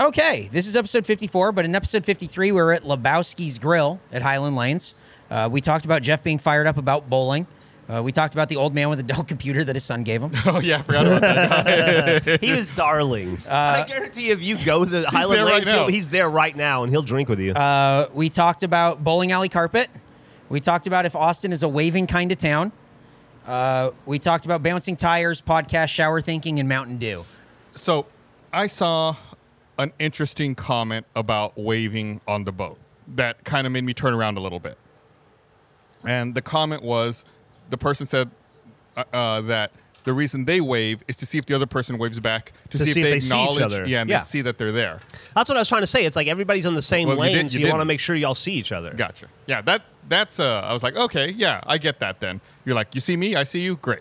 Okay, this is episode 54, but in episode 53, we were at Lebowski's Grill at Highland Lanes. Uh, we talked about Geoff being fired up about bowling. Uh, we talked about the old man with the Dell computer that his son gave him. Oh yeah, I forgot about that. Guy. He was darling. I guarantee if you go to Highland there right Lanes, he'll- he's there right now and he'll drink with you. Uh, we talked about bowling alley carpet. We talked about if Austin is a waving kind of town. Uh, we talked about bouncing tires, podcast, shower thinking, and Mountain Dew. So, I saw an interesting comment about waving on the boat that kind of made me turn around a little bit. And the comment was, the person said uh, uh, that the reason they wave is to see if the other person waves back to, see, if they, see each acknowledge, other. yeah, and Yeah. they see that they're there. That's what I was trying to say. It's like everybody's on the same Well, you lane, so you you want to make sure y'all see each other. Gotcha. Yeah, that that's. Uh, I was like, okay, yeah, I get that. Then you're like, you see me, I see you, great,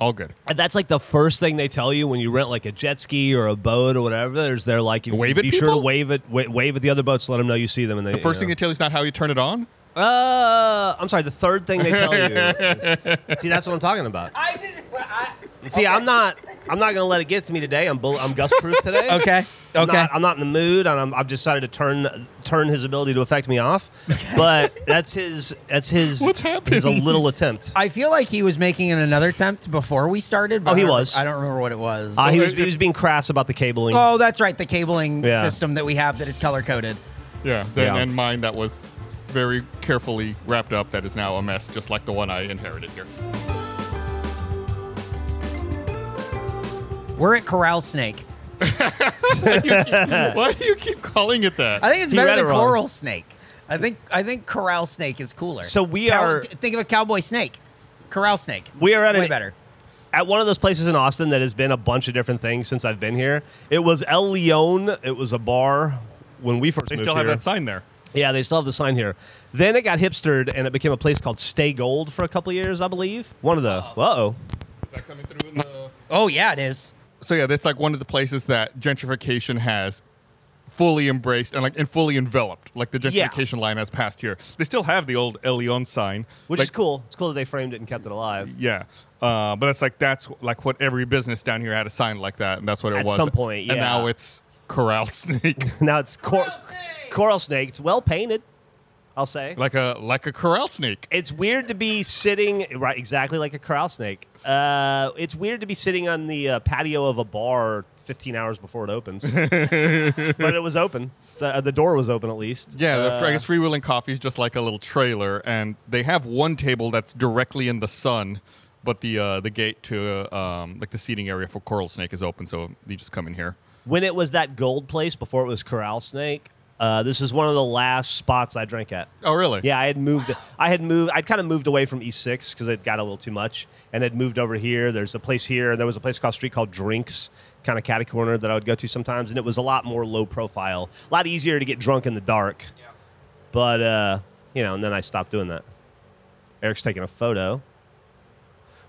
all good. And that's like the first thing they tell you when you rent like a jet ski or a boat or whatever. There's they're like, you Wave at be sure to wave it, wa- wave at the other boats to let them know you see them. And they, The first thing they tell you is not how you turn it on. Uh, I'm sorry. The third thing they tell you. is- see, that's what I'm talking about. I did. I, See, I'm not. I'm not gonna let it get to me today. I'm bull, I'm Gus proof today. okay. I'm Okay. not, I'm not in the mood, and I'm, I've decided to turn turn his ability to affect me off. But that's his. That's his. What's happening? His a little attempt. I feel like he was making another attempt before we started. but Oh, he I was. I don't remember what it was. Uh, he was he was being crass about the cabling. oh, that's right. The cabling Yeah. system that we have that is color coded. Yeah. Then Yeah. and mine that was very carefully wrapped up. That is now a mess, just like the one I inherited here. We're at Corral Snake. Why do you keep calling it that? I think it's You better than it. Coral Snake. I think I think Corral Snake is cooler. So we Cow- are- think of a cowboy snake. Corral Snake. We are at way an- better. at one of those places in Austin that has been a bunch of different things since I've been here. It was El Leon. It was a bar when we first they moved still have here. that sign there. Yeah, they still have the sign here. Then it got hipstered and it became a place called Stay Gold for a couple of years, I believe. One of the. Uh oh. Is that coming through in the? Oh yeah, it is. So yeah, that's like one of the places that gentrification has fully embraced and like and fully enveloped. Like the Yeah. gentrification line has passed here. They still have the old El Leon sign, Which like, is cool. It's cool that they framed it and kept it alive. Yeah, uh, but that's like that's like what every business down here had a sign like that, and that's what it At was. At some point, And yeah. And now it's Corral Snake, now it's cor- coral snake. It's well painted, I'll say. like a like a corral snake. It's weird to be sitting right exactly like a corral snake. Uh, it's weird to be sitting on the uh, patio of a bar 15 hours before it opens, but it was open. So, uh, the door was open at least. Yeah, the, Uh, I guess Freewheelin Coffee is just like a little trailer, and they have one table that's directly in the sun, but the uh, the gate to uh, um, like the seating area for Coral Snake is open, so you just come in here. when it was that gold place before it was corral snake. Uh, this is one of the last spots I drank at. Oh, really? Yeah, I had moved. I had moved. I'd kind of moved away from E6 because it got a little too much, and had moved over here. There's a place here. There was a place across the street called Drinks, kind of catty corner that I would go to sometimes, and it was a lot more low profile, a lot easier to get drunk in the dark. Yeah. But uh, you know, and then I stopped doing that. Eric's taking a photo.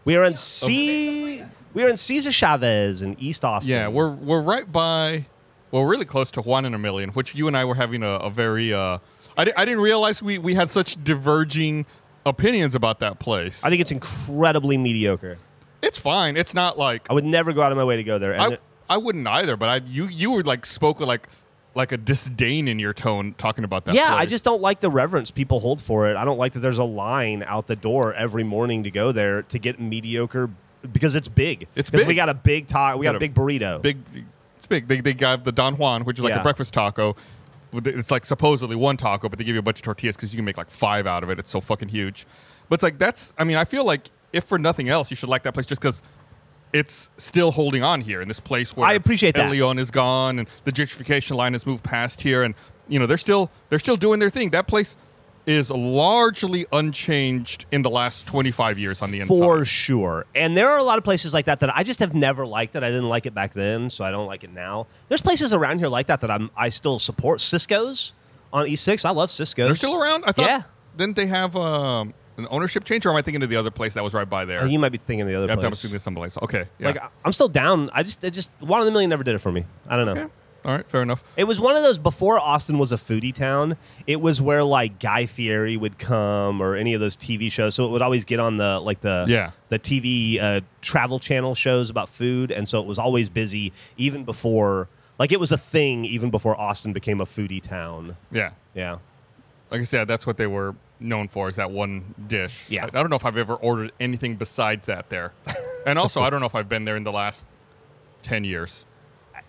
We are in C. We are in Cesar Chavez in East Austin. Yeah, we're we're right by, well, really close to Juan in a Million, which you and I were having a, a very. Uh, I, di- I didn't realize we we had such diverging opinions about that place. I think it's incredibly mediocre. it's fine. It's not like I would never go out of my way to go there. And I, it- I wouldn't either, but I you you were like spoke with like like a disdain in your tone talking about that. yeah, I just don't like the reverence people hold for it. I don't like that there's a line out the door every morning to go there to get mediocre because it's big. It's 'Cause We got a big taco. We got, Got a a big burrito. big. It's big. They they got the Don Juan, which is like Yeah. a breakfast taco. It's like supposedly one taco, but they give you a bunch of tortillas because you can make like five out of it. It's so fucking huge. But it's like that's. I mean, I feel like if for nothing else, you should like that place just because it's still holding on here in this place where I appreciate El that. Leon is gone and the gentrification line has moved past here, and you know they're still they're still doing their thing. That place is largely unchanged in the last 25 years on the inside. for sure. And there are a lot of places like that that I just have never liked it. I didn't like it back then, so I don't like it now. There's places around here like that that I'm I still support. Cisco's on E6. I love Cisco's. They're still around. I thought. Yeah. Didn't they have um, an ownership change, or am I thinking of the other place that was right by there? Oh, you might be thinking of the other Yeah, I'm place. thinking of someplace. Okay. Yeah. Like I'm still down. I just it just Juan in the million never did it for me. I don't know. okay. All right. Fair enough. It was one of those before Austin was a foodie town. It was where like Guy Fieri would come or any of those TV shows. So it would always get on the like the Yeah. the TV uh, travel channel shows about food, and so it was always busy even before Like it was a thing even before Austin became a foodie town. Yeah. Yeah. Like I said, that's what they were known for is that one dish. Yeah. I, I don't know if I've ever ordered anything besides that there. and also, I don't know if I've been there in the last 10 years.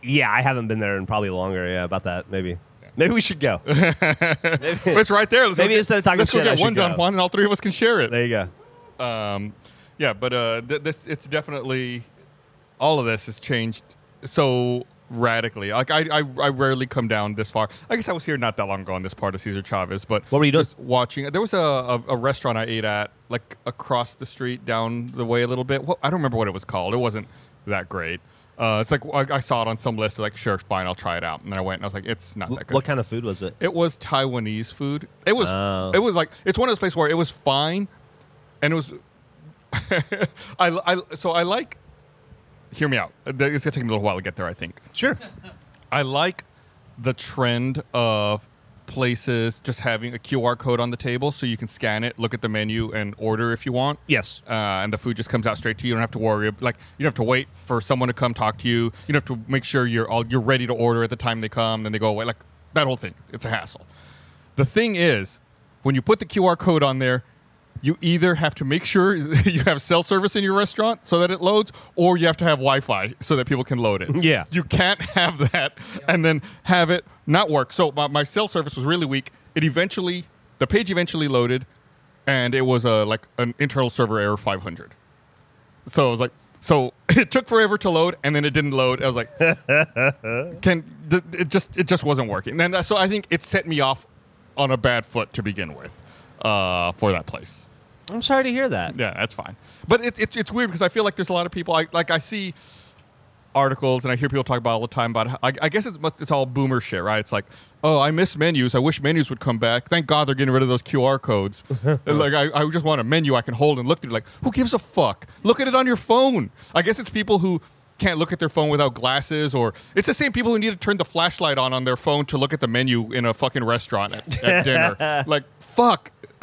Yeah, I haven't been there in probably longer. Yeah, about that maybe. Maybe we should go. But it's right there. Let's go Maybe get- instead of talking let's shit, go get one Don. Juan and all three of us can share it. there you go. Um, yeah, but uh, th- this it's definitely all of this has changed so radically. Like I, I, I rarely come down this far. I guess I was here not that long ago on this part of Cesar Chavez, but What were you doing? just watching? There was a, a, a restaurant I ate at like across the street down the way a little bit. Well, I don't remember what it was called. It wasn't that great. Uh, it's like I, I saw it on some list. Like sure, fine, I'll try it out. And then I went and I was like, it's not that good. What kind of food was it? It was Taiwanese food. It was Oh. it was like it's one of those places where it was fine, and it was. I, I so I like. Hear me out. It's gonna take me a little while to get there. I think Sure. I like the trend of places just having a QR code on the table so you can scan it, look at the menu, and order if you want. Yes. Uh, and the food just comes out straight to you. You don't have to worry. Like you don't have to wait for someone to come talk to you. You don't have to make sure you're all you're ready to order at the time they come. Then they go away. Like that whole thing. It's a hassle. The thing is, when you put the QR code on there, you either have to make sure you have cell service in your restaurant so that it loads, or you have to have Wi-Fi so that people can load it. Yeah. You can't have that and then have it not work. So my, my cell service was really weak. It eventually, the page eventually loaded, and it was a like an internal server error 500. So I was like, so it took forever to load, and then it didn't load. I was like, can th- it just it just wasn't working. And then so I think it set me off on a bad foot to begin with uh, for that place. I'm sorry to hear that. Yeah, that's fine. But it, it, it's weird because I feel like there's a lot of people. I like I see articles and I hear people talk about all the time about. How, I, I guess it's it's all boomer shit, right? It's like, oh, I miss menus. I wish menus would come back. Thank God they're getting rid of those QR codes. like I, I just want a menu I can hold and look through. Like who gives a fuck? Look at it on your phone. I guess it's people who can't look at their phone without glasses, or it's the same people who need to turn the flashlight on on their phone to look at the menu in a fucking restaurant at, at dinner. Like fuck.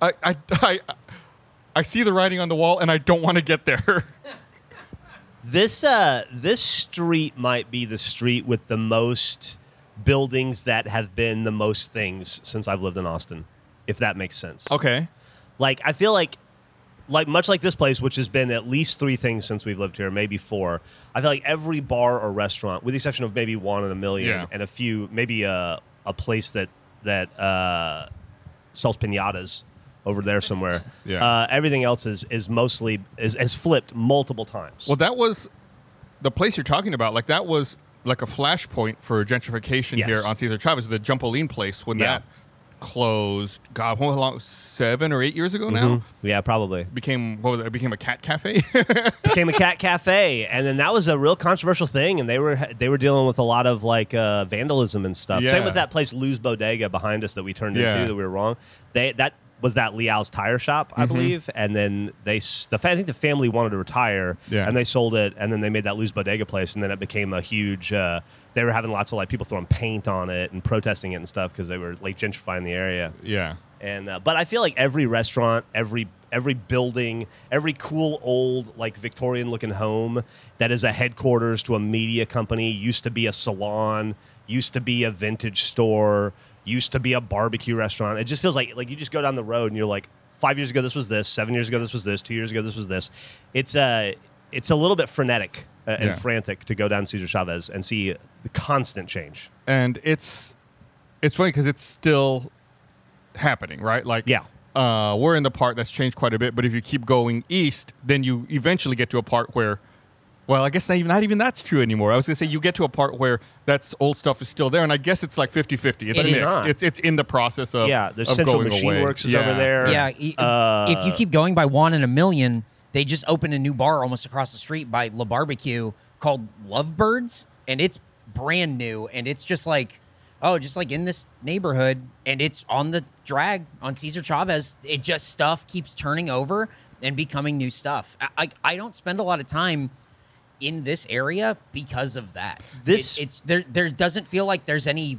I, I, I, I see the writing on the wall and I don't want to get there. This uh this street might be the street with the most buildings that have been the most things since I've lived in Austin. If that makes sense. okay. Like I feel like like much like this place which has been at least 3 things since we've lived here, maybe 4. I feel like every bar or restaurant with the exception of maybe Juan in a Million Yeah. and a few maybe a a place that that uh sells piñatas over there somewhere. Yeah. Uh, everything else is is mostly is has flipped multiple times. Well, that was the place you're talking about. Like that was like a flashpoint for gentrification Yes. here on Cesar Chavez, the Jumpolin place when Yeah. that closed. God, how long? Seven or eight years ago now. yeah, probably. Became what was it? it? Became a cat cafe. became a cat cafe, and then that was a real controversial thing, and they were they were dealing with a lot of like uh, vandalism and stuff. Same with that place, Lou's Bodega, behind us that we turned Yeah. into that we were wrong. They that was that Liao's tire shop, I Mm-hmm. believe, and then they the I think the family wanted to retire, Yeah. and they sold it, and then they made that Lou's Bodega place, and then it became a huge. Uh, they were having lots of like people throwing paint on it and protesting it and stuff because they were like gentrifying the area. yeah. And uh, but I feel like every restaurant, every every building, every cool old like Victorian looking home that is a headquarters to a media company used to be a salon, used to be a vintage store, used to be a barbecue restaurant. It just feels like like you just go down the road and you're like, five years ago this was this, seven years ago this was this, two years ago this was this. It's uh, it's a little bit frenetic uh, and Yeah. frantic to go down Cesar Chavez and see the constant change. and it's it's funny because it's still happening, right? Like, Yeah. uh, we're in the part that's changed quite a bit. But if you keep going east, then you eventually get to a part where, well, I guess not even, not even that's true anymore. I was gonna say you get to a part where that's old stuff is still there, and I guess it's like 50-50. It's It is not. It's it's in the process of Yeah, there's of Central going Machine away. Works is Yeah. over there. Yeah, Uh, if you keep going by Juan in a Million, they just opened a new bar almost across the street by La Barbecue called Lovebirds, and it's brand new, and it's just like, oh, just like in this neighborhood, and it's on the drag on Cesar Chavez. It just stuff keeps turning over and becoming new stuff. I I, I don't spend a lot of time in this area because of that. This- It- it's there. There doesn't feel like there's any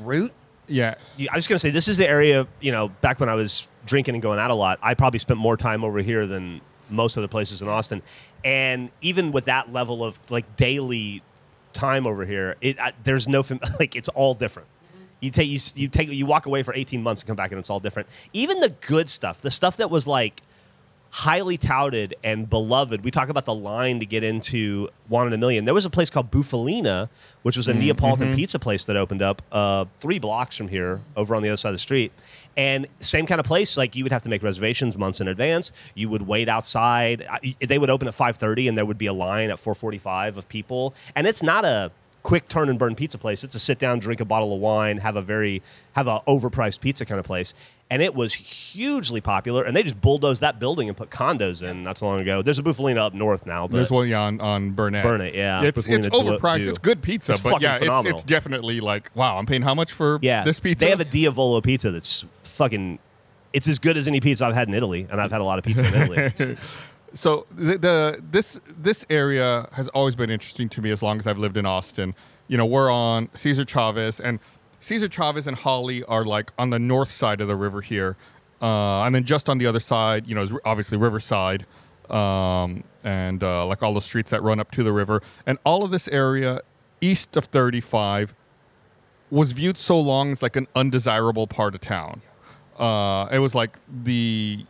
root. Yeah, I was going to say this is the area. You know, back when I was drinking and going out a lot, I probably spent more time over here than most other places in Austin. And even with that level of like daily time over here, it I, there's no fam- like it's all different. You take you, you take you walk away for 18 months and come back and it's all different. Even the good stuff, the stuff that was like highly touted and beloved. We talk about the line to get into Juan in a Million. There was a place called Bufalina, which was a Neapolitan pizza place that opened up uh, three blocks from here, over on the other side of the street. And same kind of place. Like you would have to make reservations months in advance. You would wait outside. I- They would open at five thirty, and there would be a line at four forty-five of people. And it's not a quick turn and burn pizza place. It's a sit down, drink a bottle of wine, have a very have a overpriced pizza kind of place. And it was hugely popular. And they just bulldozed that building and put condos in not so long ago. There's a Bufalina up north now, but There's one yeah, on, on Burnett. Burnett, yeah. It's, it's Bufalina overpriced. do. It's good pizza, It's but yeah, it's, it's definitely like, wow, I'm paying how much for yeah, this pizza? They have a Diavolo pizza that's fucking. It's as good as any pizza I've had in Italy, and I've had a lot of pizza in Italy. So the, the this this area has always been interesting to me as long as I've lived in Austin. You know, we're on Cesar Chavez, and Cesar Chavez and Holly are like on the north side of the river here, uh, and then just on the other side, you know, is obviously Riverside, um, and uh, like all the streets that run up to the river, and all of this area east of 35 was viewed so long as like an undesirable part of town. Uh, it was like the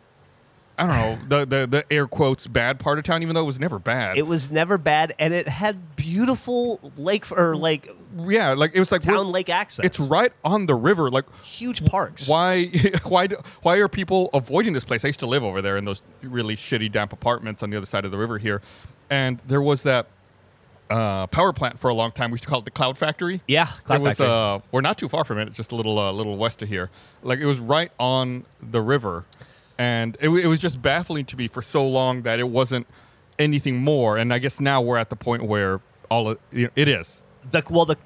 I don't know the, the the air quotes bad part of town, even though it was never bad. it was never bad, and it had beautiful lake or like yeah, like it was like town lake access. It's right on the river. Like huge parks. why why do, why are people avoiding this place? I used to live over there in those really shitty damp apartments on the other side of the river here, and there was that uh, power plant for a long time. We used to call it the Cloud Factory. Yeah, Cloud it was. Factory. Uh, we're not too far from it. It's just a little uh, little west of here. Like it was right on the river, and it, it was just baffling to me for so long that it wasn't anything more. And I guess now we're at the point where all of, you know, it is. the well the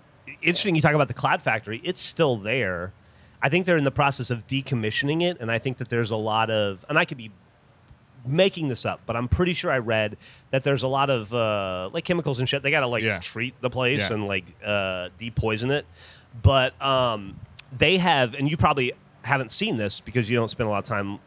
interesting you talk about the cloud factory it's still there i think they're in the process of decommissioning it and i think that there's a lot of and i could be making this up but i'm pretty sure i read that there's a lot of uh, like chemicals and shit they gotta like Yeah. treat the place Yeah. and like uh, depoison it but um, they have and you probably haven't seen this because you don't spend a lot of time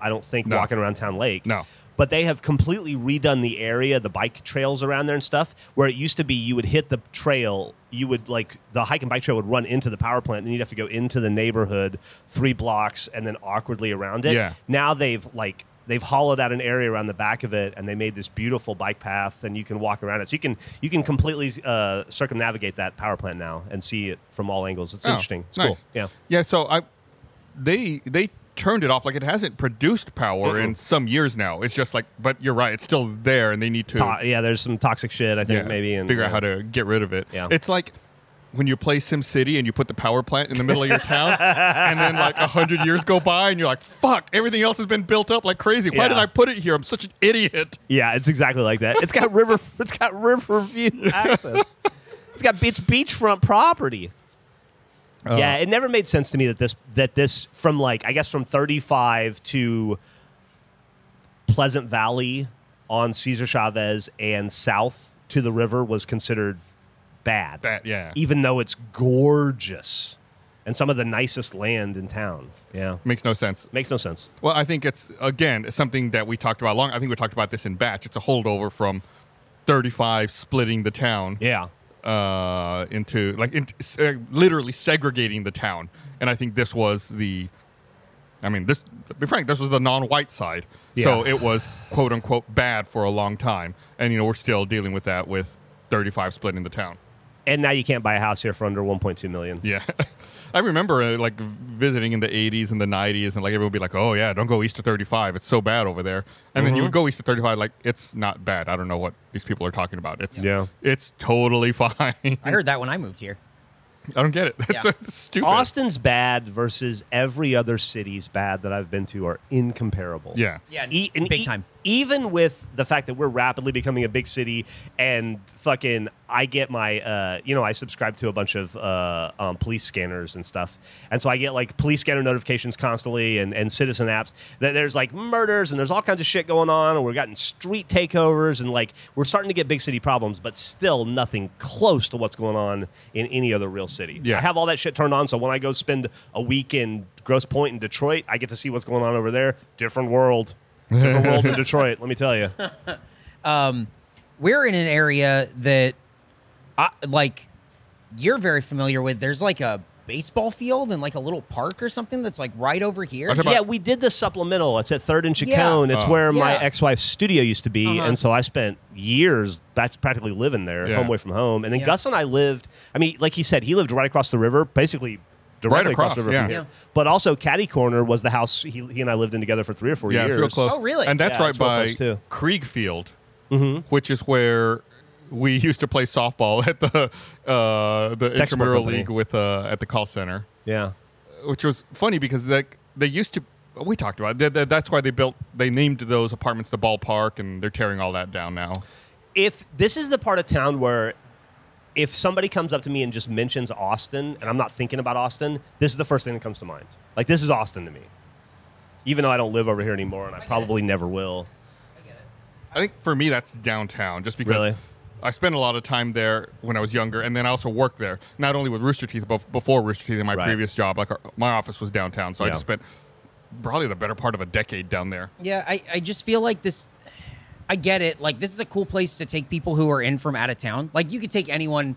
i don't think No. walking around town lake No. but they have completely redone the area, the bike trails around there and stuff. Where it used to be, you would hit the trail, you would like the hike and bike trail would run into the power plant, and then you'd have to go into the neighborhood three blocks and then awkwardly around it. Yeah. Now they've like they've hollowed out an area around the back of it, and they made this beautiful bike path, and you can walk around it. So you can you can completely uh, circumnavigate that power plant now and see it from all angles. It's Oh, interesting. It's nice. cool. Yeah. Yeah. So I, they they turned it off. Like it hasn't produced power in some years now. It's just like, but you're right. It's still there, and they need to To- yeah, there's some toxic shit. I think maybe and figure out how to get rid of it. Yeah. It's like when you play Sim City and you put the power plant in the middle of your town, and then like a hundred years go by, and you're like, "Fuck! Everything else has been built up like crazy. Why Yeah. did I put it here? I'm such an idiot." Yeah, it's exactly like that. It's got river. It's got river view access. It's got beach beachfront property. Uh-huh. yeah, it never made sense to me that this that this from like I guess from 35 to Pleasant Valley on Cesar Chavez and south to the river was considered bad. That yeah Even though it's gorgeous and some of the nicest land in town. Yeah. makes no sense. Makes no sense. Well, I think it's again it's something that we talked about long. I think we talked about this in batch. It's a holdover from 35 splitting the town. Yeah. Uh, into like in, uh, literally segregating the town. And I think this was the, I mean, this to be frank, this was the non-white side. So it was quote unquote bad for a long time, and you know we're still dealing with that with 35 splitting the town. And now you can't buy a house here for under 1.2 million. Yeah. I remember uh, like visiting in the 80s and the 90s, and like everyone would be like, "Oh yeah, don't go east of 35. It's so bad over there." And then you Mm-hmm. would go east of 35, like it's not bad. I don't know what these people are talking about. It's Yeah. it's totally fine. I heard that when I moved here. I don't get it. That's Yeah. stupid. Austin's bad versus every other city's bad that I've been to are incomparable. Yeah. Yeah, E- and big e- time. Even with the fact that we're rapidly becoming a big city and fucking, I get my, uh, you know, I subscribe to a bunch of uh, um, police scanners and stuff. And so I get like police scanner notifications constantly and, and citizen apps that there's like murders and there's all kinds of shit going on. And we're getting street takeovers and like we're starting to get big city problems, but still nothing close to what's going on in any other real city. Yeah. I have all that shit turned on. So when I go spend a week in Grosse Pointe in Detroit, I get to see what's going on over there. Different world. Different world in Detroit, let me tell you. we're in an area that I, like you're very familiar with. There's like a baseball field and like a little park or something that's like right over here. Are Yeah, we did the supplemental. It's at Third and Yeah. It's Oh. where my Yeah. ex-wife's studio used to be, Uh-huh. and so I spent years. That's practically living there, Yeah. home away from home. And then Yeah. Gus and I lived. I mean, like he said, he lived right across the river, basically directly across, the river yeah. from here. Yeah. But also, Caddy Corner was the house he, he and I lived in together for three or four Yeah, years. it's real close. Oh, really? And that's Yeah, right by close, too. Krieg Field, which is where we used to play softball at the uh, the Tech Sport intramural Company. league with uh, at the call center, Yeah. which was funny because like they used to. We talked about it. That- that- That's why they built. They named those apartments the ballpark, and they're tearing all that down now. if this is the part of town where if somebody comes up to me and just mentions Austin and I'm not thinking about Austin, this is the first thing that comes to mind. Like this is Austin to me. Even though I don't live over here anymore and I, get probably never will. I think for me that's downtown, just because Really? I spent a lot of time there when I was younger, and then I also worked there. Not only with Rooster Teeth, but before Rooster Teeth in my Right. previous job, like our, my office was downtown, so I just spent probably the better part of a decade down there. Yeah, I, I just feel like this. I get it. Like this is a cool place to take people who are in from out of town. Like you could take anyone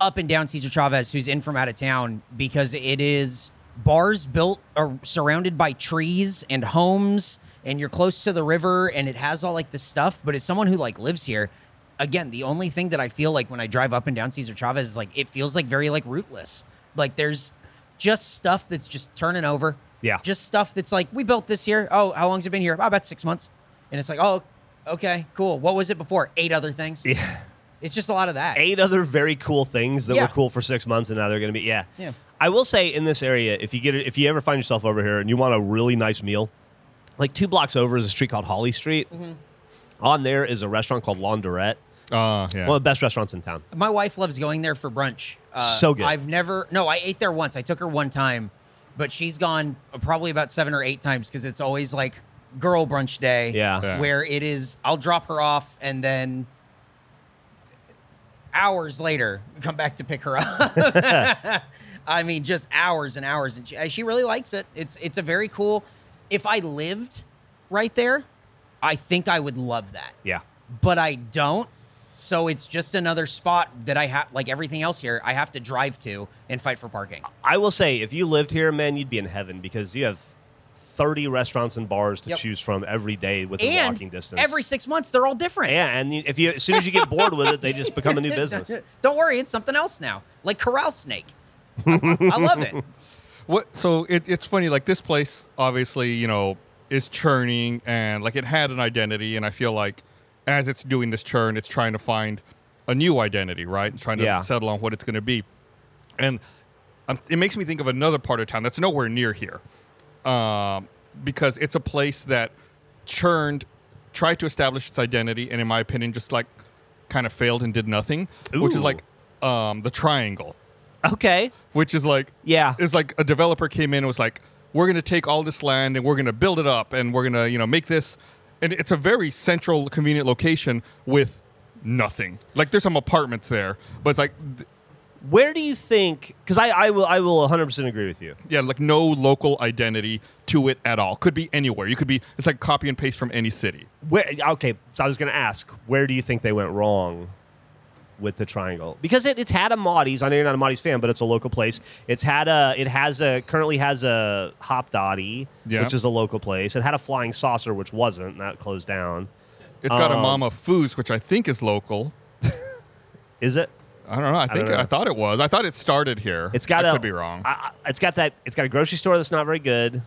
up and down Cesar Chavez who's in from out of town because it is bars built or surrounded by trees and homes and you're close to the river and it has all like this stuff but as someone who like lives here again the only thing that i feel like when i drive up and down cesar chavez is like it feels like very like rootless like there's just stuff that's just turning over Yeah. just stuff that's like we built this here oh how long's it been here oh, about six months and it's like oh okay cool what was it before eight other things Yeah. it's just a lot of that Eight other very cool things that Yeah. were cool for six months and now they're going to be yeah. Yeah. I will say in this area, if you get it, if you ever find yourself over here and you want a really nice meal, like two blocks over is a street called Holly Street. Mm-hmm. On there is a restaurant called Laundrette, Uh, yeah. one of the best restaurants in town. My wife loves going there for brunch. Uh, So good. I've never. No, I ate there once. I took her one time, but she's gone probably about seven or eight times because it's always like girl brunch day. Yeah. Yeah. Where it is, I'll drop her off and then hours later come back to pick her up. I mean, just hours and hours, and she, uh, she really likes it. It's it's a very cool. If I lived right there, I think I would love that Yeah. but I don't. So it's just another spot that I have, like everything else here, I have to drive to and fight for parking. I will say, if you lived here, man, you'd be in heaven because you have 30 restaurants and bars to Yep. choose from every day within And walking distance. every six months, they're all different. yeah, and if you as soon as you get bored with it, they just become a new business. Don't worry, it's something else now, like Corral Snake. I, I love it. What? So it, it's funny. Like this place, obviously, you know, is churning, and like it had an identity, and I feel like as it's doing this churn, it's trying to find a new identity, right? It's trying to Yeah. settle on what it's going to be, and um, it makes me think of another part of town that's nowhere near here, um, because it's a place that churned, tried to establish its identity, and in my opinion, just like kind of failed and did nothing, which is like um, the Triangle Okay. which is like Yeah. it's like a developer came in and was like we're going to take all this land and we're going to build it up and we're going to you know make this and it's a very central convenient location with nothing like there's some apartments there but it's like Where do you think? Because I, I will I will 100 percent agree with you. yeah like no local identity to it at all could be anywhere you could be it's like copy and paste from any city Where? Okay, so I was going to ask, where do you think they went wrong with the triangle? Because it, it's had a Maudie's. I know you're not a Maudie's fan, but it's a local place. It's had a. It has a currently has a Hopdoddy, Yeah. which is a local place. It had a Flying Saucer, which wasn't. and That closed down. it's got a Um, Mama Fu's which i think is local Is it? I don't know i think know. I, thought it was i thought it started here It's got I a. could be wrong I, I- it's got that. It's got a grocery store that's not very good.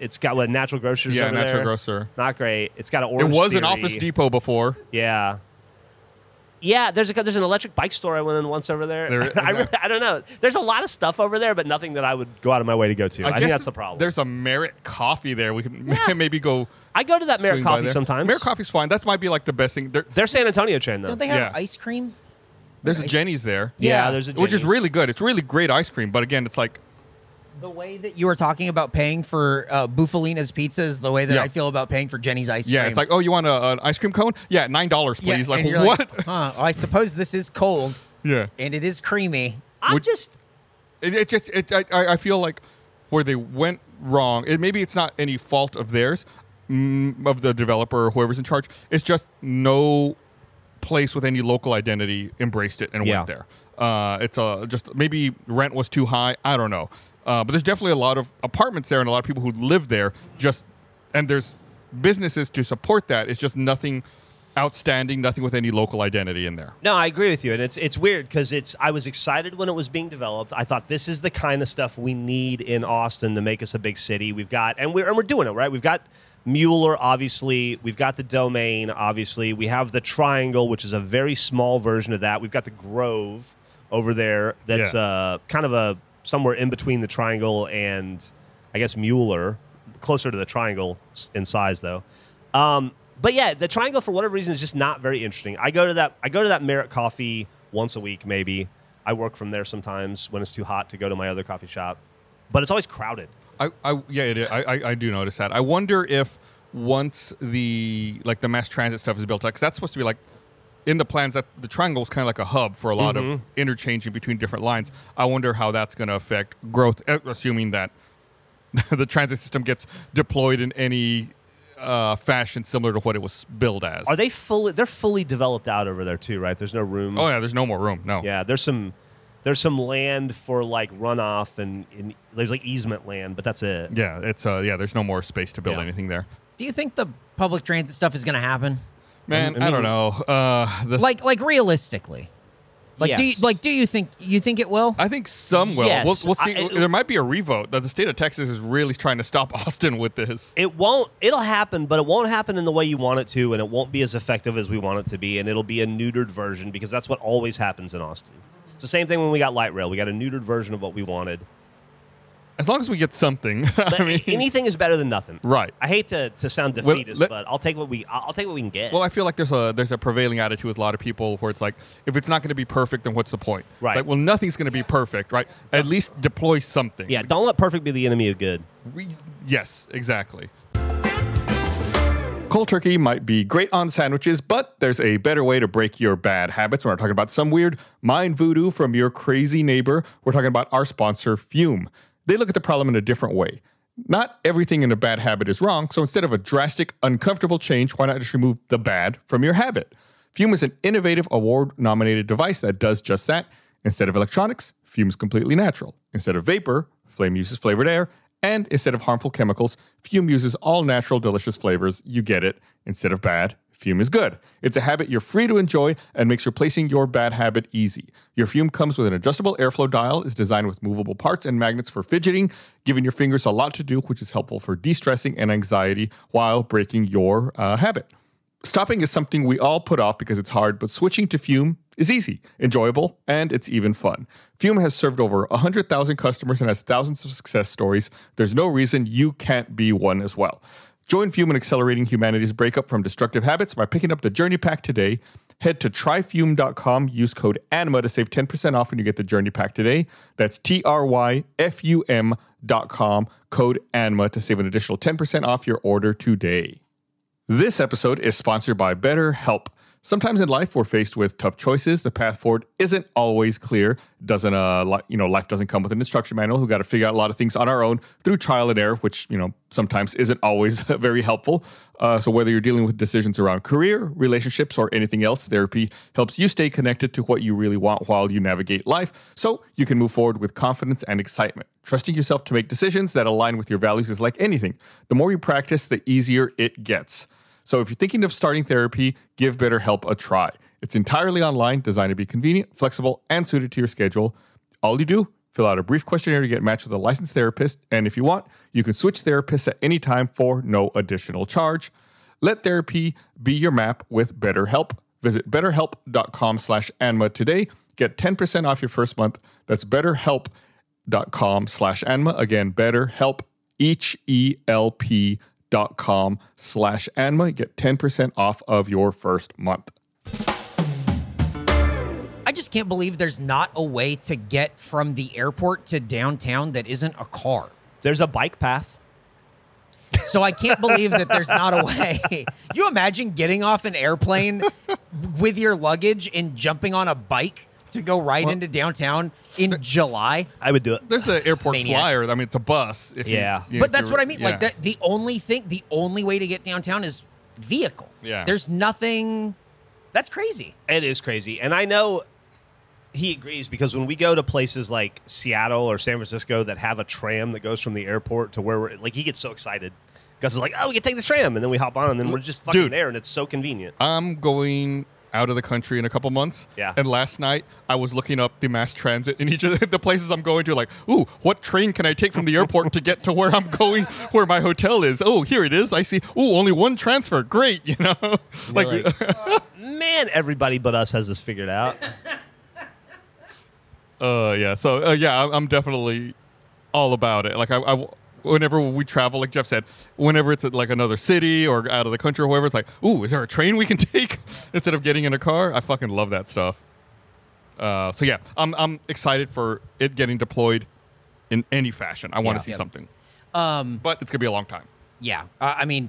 it's got what natural grocers. yeah over natural there. grocer Not great. It's got an it orange. was an office depot before Yeah. Yeah, there's a there's an electric bike store I went in once over there. There- I, really, I don't know. There's a lot of stuff over there, but nothing that I would go out of my way to go to. I, think that's the problem. There's a Merit Coffee there. We can Yeah. maybe go. I go to that Merit swing by Coffee sometimes. Merit Coffee's fine. That might be like the best thing. There, They're San Antonio chain though. Don't they have Yeah. ice cream? There's a Jeni's there, yeah, Yeah. there's a which is really good. It's really great ice cream. But again, it's like The way that you were talking about paying for uh, Bufalina's pizza is the way that Yeah. I feel about paying for Jeni's ice cream. yeah, cream. it's like oh, you want a, an ice cream cone? Yeah, nine dollars, Yeah, please. and like you're what? huh, I suppose this is cold yeah, and it is creamy. I'm Would- just it, it just it, I- I I feel like where they went wrong. It maybe it's not any fault of theirs, mm, of the developer or whoever's in charge. It's just no place with any local identity embraced it and Yeah. went there. Uh, it's a just maybe rent was too high. I don't know, uh, but there's definitely a lot of apartments there and a lot of people who live there. Just and there's businesses to support that. It's just nothing outstanding, nothing with any local identity in there. No, I agree with you, and it's it's weird because it's. I was excited when it was being developed. I thought this is the kind of stuff we need in Austin to make us a big city. We've got, and we're and we're doing it right. We've got Mueller, obviously. We've got the Domain, obviously. We have the Triangle, which is a very small version of that. We've got the Grove over there. That's Yeah. uh, kind of a somewhere in between the Triangle and I guess Mueller, closer to the Triangle in size though. Um, but yeah, the triangle for whatever reason is just not very interesting. I go to that I go to that Merit Coffee once a week maybe. I work from there sometimes when it's too hot to go to my other coffee shop, but it's always crowded. I, I yeah, it. I, I I do notice that. I wonder if once the like the mass transit stuff is built out, because that's supposed to be like in the plans that the triangle is kind of like a hub for a lot of interchanging between different lines. I wonder how that's going to affect growth, uh, assuming that the transit system gets deployed in any uh, fashion similar to what it was billed as. Are they fully? They're fully developed out over there too, right? There's no room. Oh yeah, there's no more room. No. Yeah, there's some there's some land for like runoff and, and there's like easement land, but that's it. Yeah, it's uh yeah. There's no more space to build Yeah. anything there. Do you think the public transit stuff is going to happen? Man, I I, don't know. Uh, the, Like, like realistically, like, do you, Yes. like, do you think you think it will? I think some will. Yes, we'll, we'll see. I- there might be a revote that the state of Texas is really trying to stop Austin with this. It won't. It'll happen, but it won't happen in the way you want it to, and it won't be as effective as we want it to be, and it'll be a neutered version because that's what always happens in Austin. It's the same thing when we got light rail. We got a neutered version of what we wanted. As long as we get something. I mean, anything is better than nothing. Right. I hate to, to sound Well, defeatist, let- but I'll take what we I'll take what we can get. well, I feel like there's a there's a prevailing attitude with a lot of people where it's like, if it's not going to be perfect, then what's the point? It's Right. like, well, nothing's going to be perfect, right? At least deploy something. yeah, don't let perfect be the enemy of good. Re- yes, exactly. Cold turkey might be great on sandwiches, but there's a better way to break your bad habits. We're talking about some weird mind voodoo from your crazy neighbor. We're talking about our sponsor, Fume. They look at the problem in a different way. Not everything in a bad habit is wrong, so instead of a drastic, uncomfortable change, why not just remove the bad from your habit? Fume is an innovative award nominated device that does just that. Instead of electronics, Fume is completely natural. Instead of vapor, Flame uses flavored air. And instead of harmful chemicals, Fume uses all natural, delicious flavors. You get it. Instead of bad, Fume is good. It's a habit you're free to enjoy and makes replacing your bad habit easy. Your Fume comes with an adjustable airflow dial, is designed with movable parts and magnets for fidgeting, giving your fingers a lot to do, which is helpful for de stressing and anxiety while breaking your uh, habit. Stopping is something we all put off because it's hard, but switching to Fume is easy, enjoyable, and it's even fun. Fume has served over 100,000 customers and has thousands of success stories. There's no reason you can't be one as well. Join Fume in accelerating humanity's breakup from destructive habits by picking up the Journey Pack today. Head to tryfume.com, use code ANIMA to save 10% off when you get the Journey Pack today. That's T R Y F U M.com, code ANIMA to save an additional 10% off your order today. This episode is sponsored by BetterHelp. Sometimes in life we're faced with tough choices. The path forward isn't always clear. Doesn't uh, you know, life doesn't come with an instruction manual. We've got to figure out a lot of things on our own through trial and error, which you know sometimes isn't always very helpful. Uh, so whether you're dealing with decisions around career, relationships, or anything else, therapy helps you stay connected to what you really want while you navigate life, so you can move forward with confidence and excitement. Trusting yourself to make decisions that align with your values is like anything. The more you practice, the easier it gets. So if you're thinking of starting therapy, give BetterHelp a try. It's entirely online, designed to be convenient, flexible, and suited to your schedule. All you do, fill out a brief questionnaire to get matched with a licensed therapist, and if you want, you can switch therapists at any time for no additional charge. Let therapy be your map with BetterHelp. Visit betterhelp.com slash anma today. Get 10% off your first month. That's betterhelp.com slash anma. Again, betterhelp, H-E-L-P com slash anma. Get 10% off of your first month. I just can't believe there's not a way to get from the airport to downtown that isn't a car. There's a bike path. So I can't believe that there's not a way. you imagine getting off an airplane with your luggage and jumping on a bike to go right into downtown in July? I would do it. There's the airport Maniac. flyer. I mean, it's a bus. If you- Yeah. you- but if that's you're- what I mean. yeah. Like that, the only thing, the only way to get downtown is vehicle. Yeah. There's nothing That's crazy. It is crazy. And I know he agrees because when we go to places like Seattle or San Francisco that have a tram that goes from the airport to where we're like, he gets so excited. Gus is like, oh, we can take the tram. And then we hop on and then we're just fucking Dude. there and it's so convenient. I'm going out of the country in a couple months. Yeah. And last night I was looking up the mass transit in each of the places I'm going to, like, ooh, what train can I take from the airport to get to where I'm going, where my hotel is? Oh, here it is. I see. Ooh, only one transfer. Great. You know, like, like, Man, everybody but us has this figured out. uh, yeah. So uh, yeah, I'm- I'm definitely all about it. Like, I, I whenever we travel, like Geoff said, whenever it's at like another city or out of the country or wherever, it's like, ooh, is there a train we can take instead of getting in a car? I fucking love that stuff. Uh, so yeah, I'm I'm excited for it getting deployed in any fashion. I want Yeah. to see Yeah. something, Um, but it's gonna be a long time. yeah. Uh, I mean,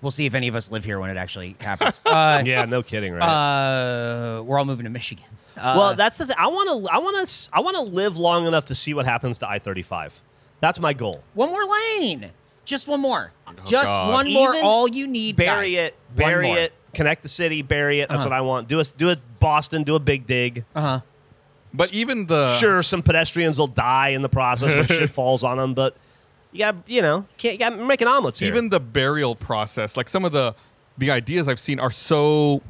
we'll see if any of us live here when it actually happens. Uh, yeah, no kidding, right? uh, we're all moving to Michigan. Uh, well, that's the thing. I want to. I want to. I want to live long enough to see what happens to I thirty five. That's my goal. one more lane. Just one more. Just God. one more. Even All you need. Bury guys. it. One Bury more. it. Connect the city. Bury it. That's Uh-huh. what I want. Do a do a Boston. Do a big dig. Uh huh. But even the sure, some pedestrians will die in the process when shit falls on them, but you got you know can't you got making omelets here. even the burial process, like some of the the ideas I've seen are so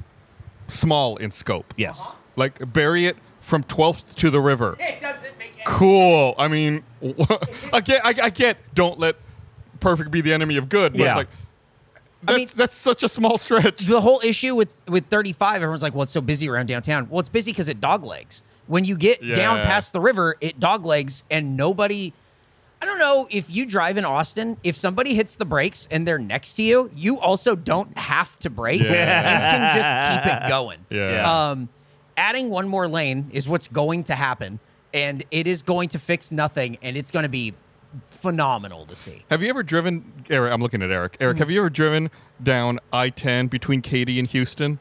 small in scope. yes, Like bury it from 12th to the river. It doesn't make any Cool. I mean, I get, I, I get. Don't let perfect be the enemy of good. But Yeah. it's like that's mean- that's such a small stretch. the whole issue with with 35 everyone's like well it's so busy around downtown well it's busy because it doglegs when you get down Yeah. past the river it doglegs and nobody i don't know if you drive in austin if somebody hits the brakes and they're next to you you also don't have to brake Yeah. you can just keep it going Yeah. um adding one more lane is what's going to happen and it is going to fix nothing and it's going to be phenomenal to see Have you ever driven? Eric, I'm looking at Eric. Eric, mm-hmm. have you ever driven down I-10 between Katy and Houston?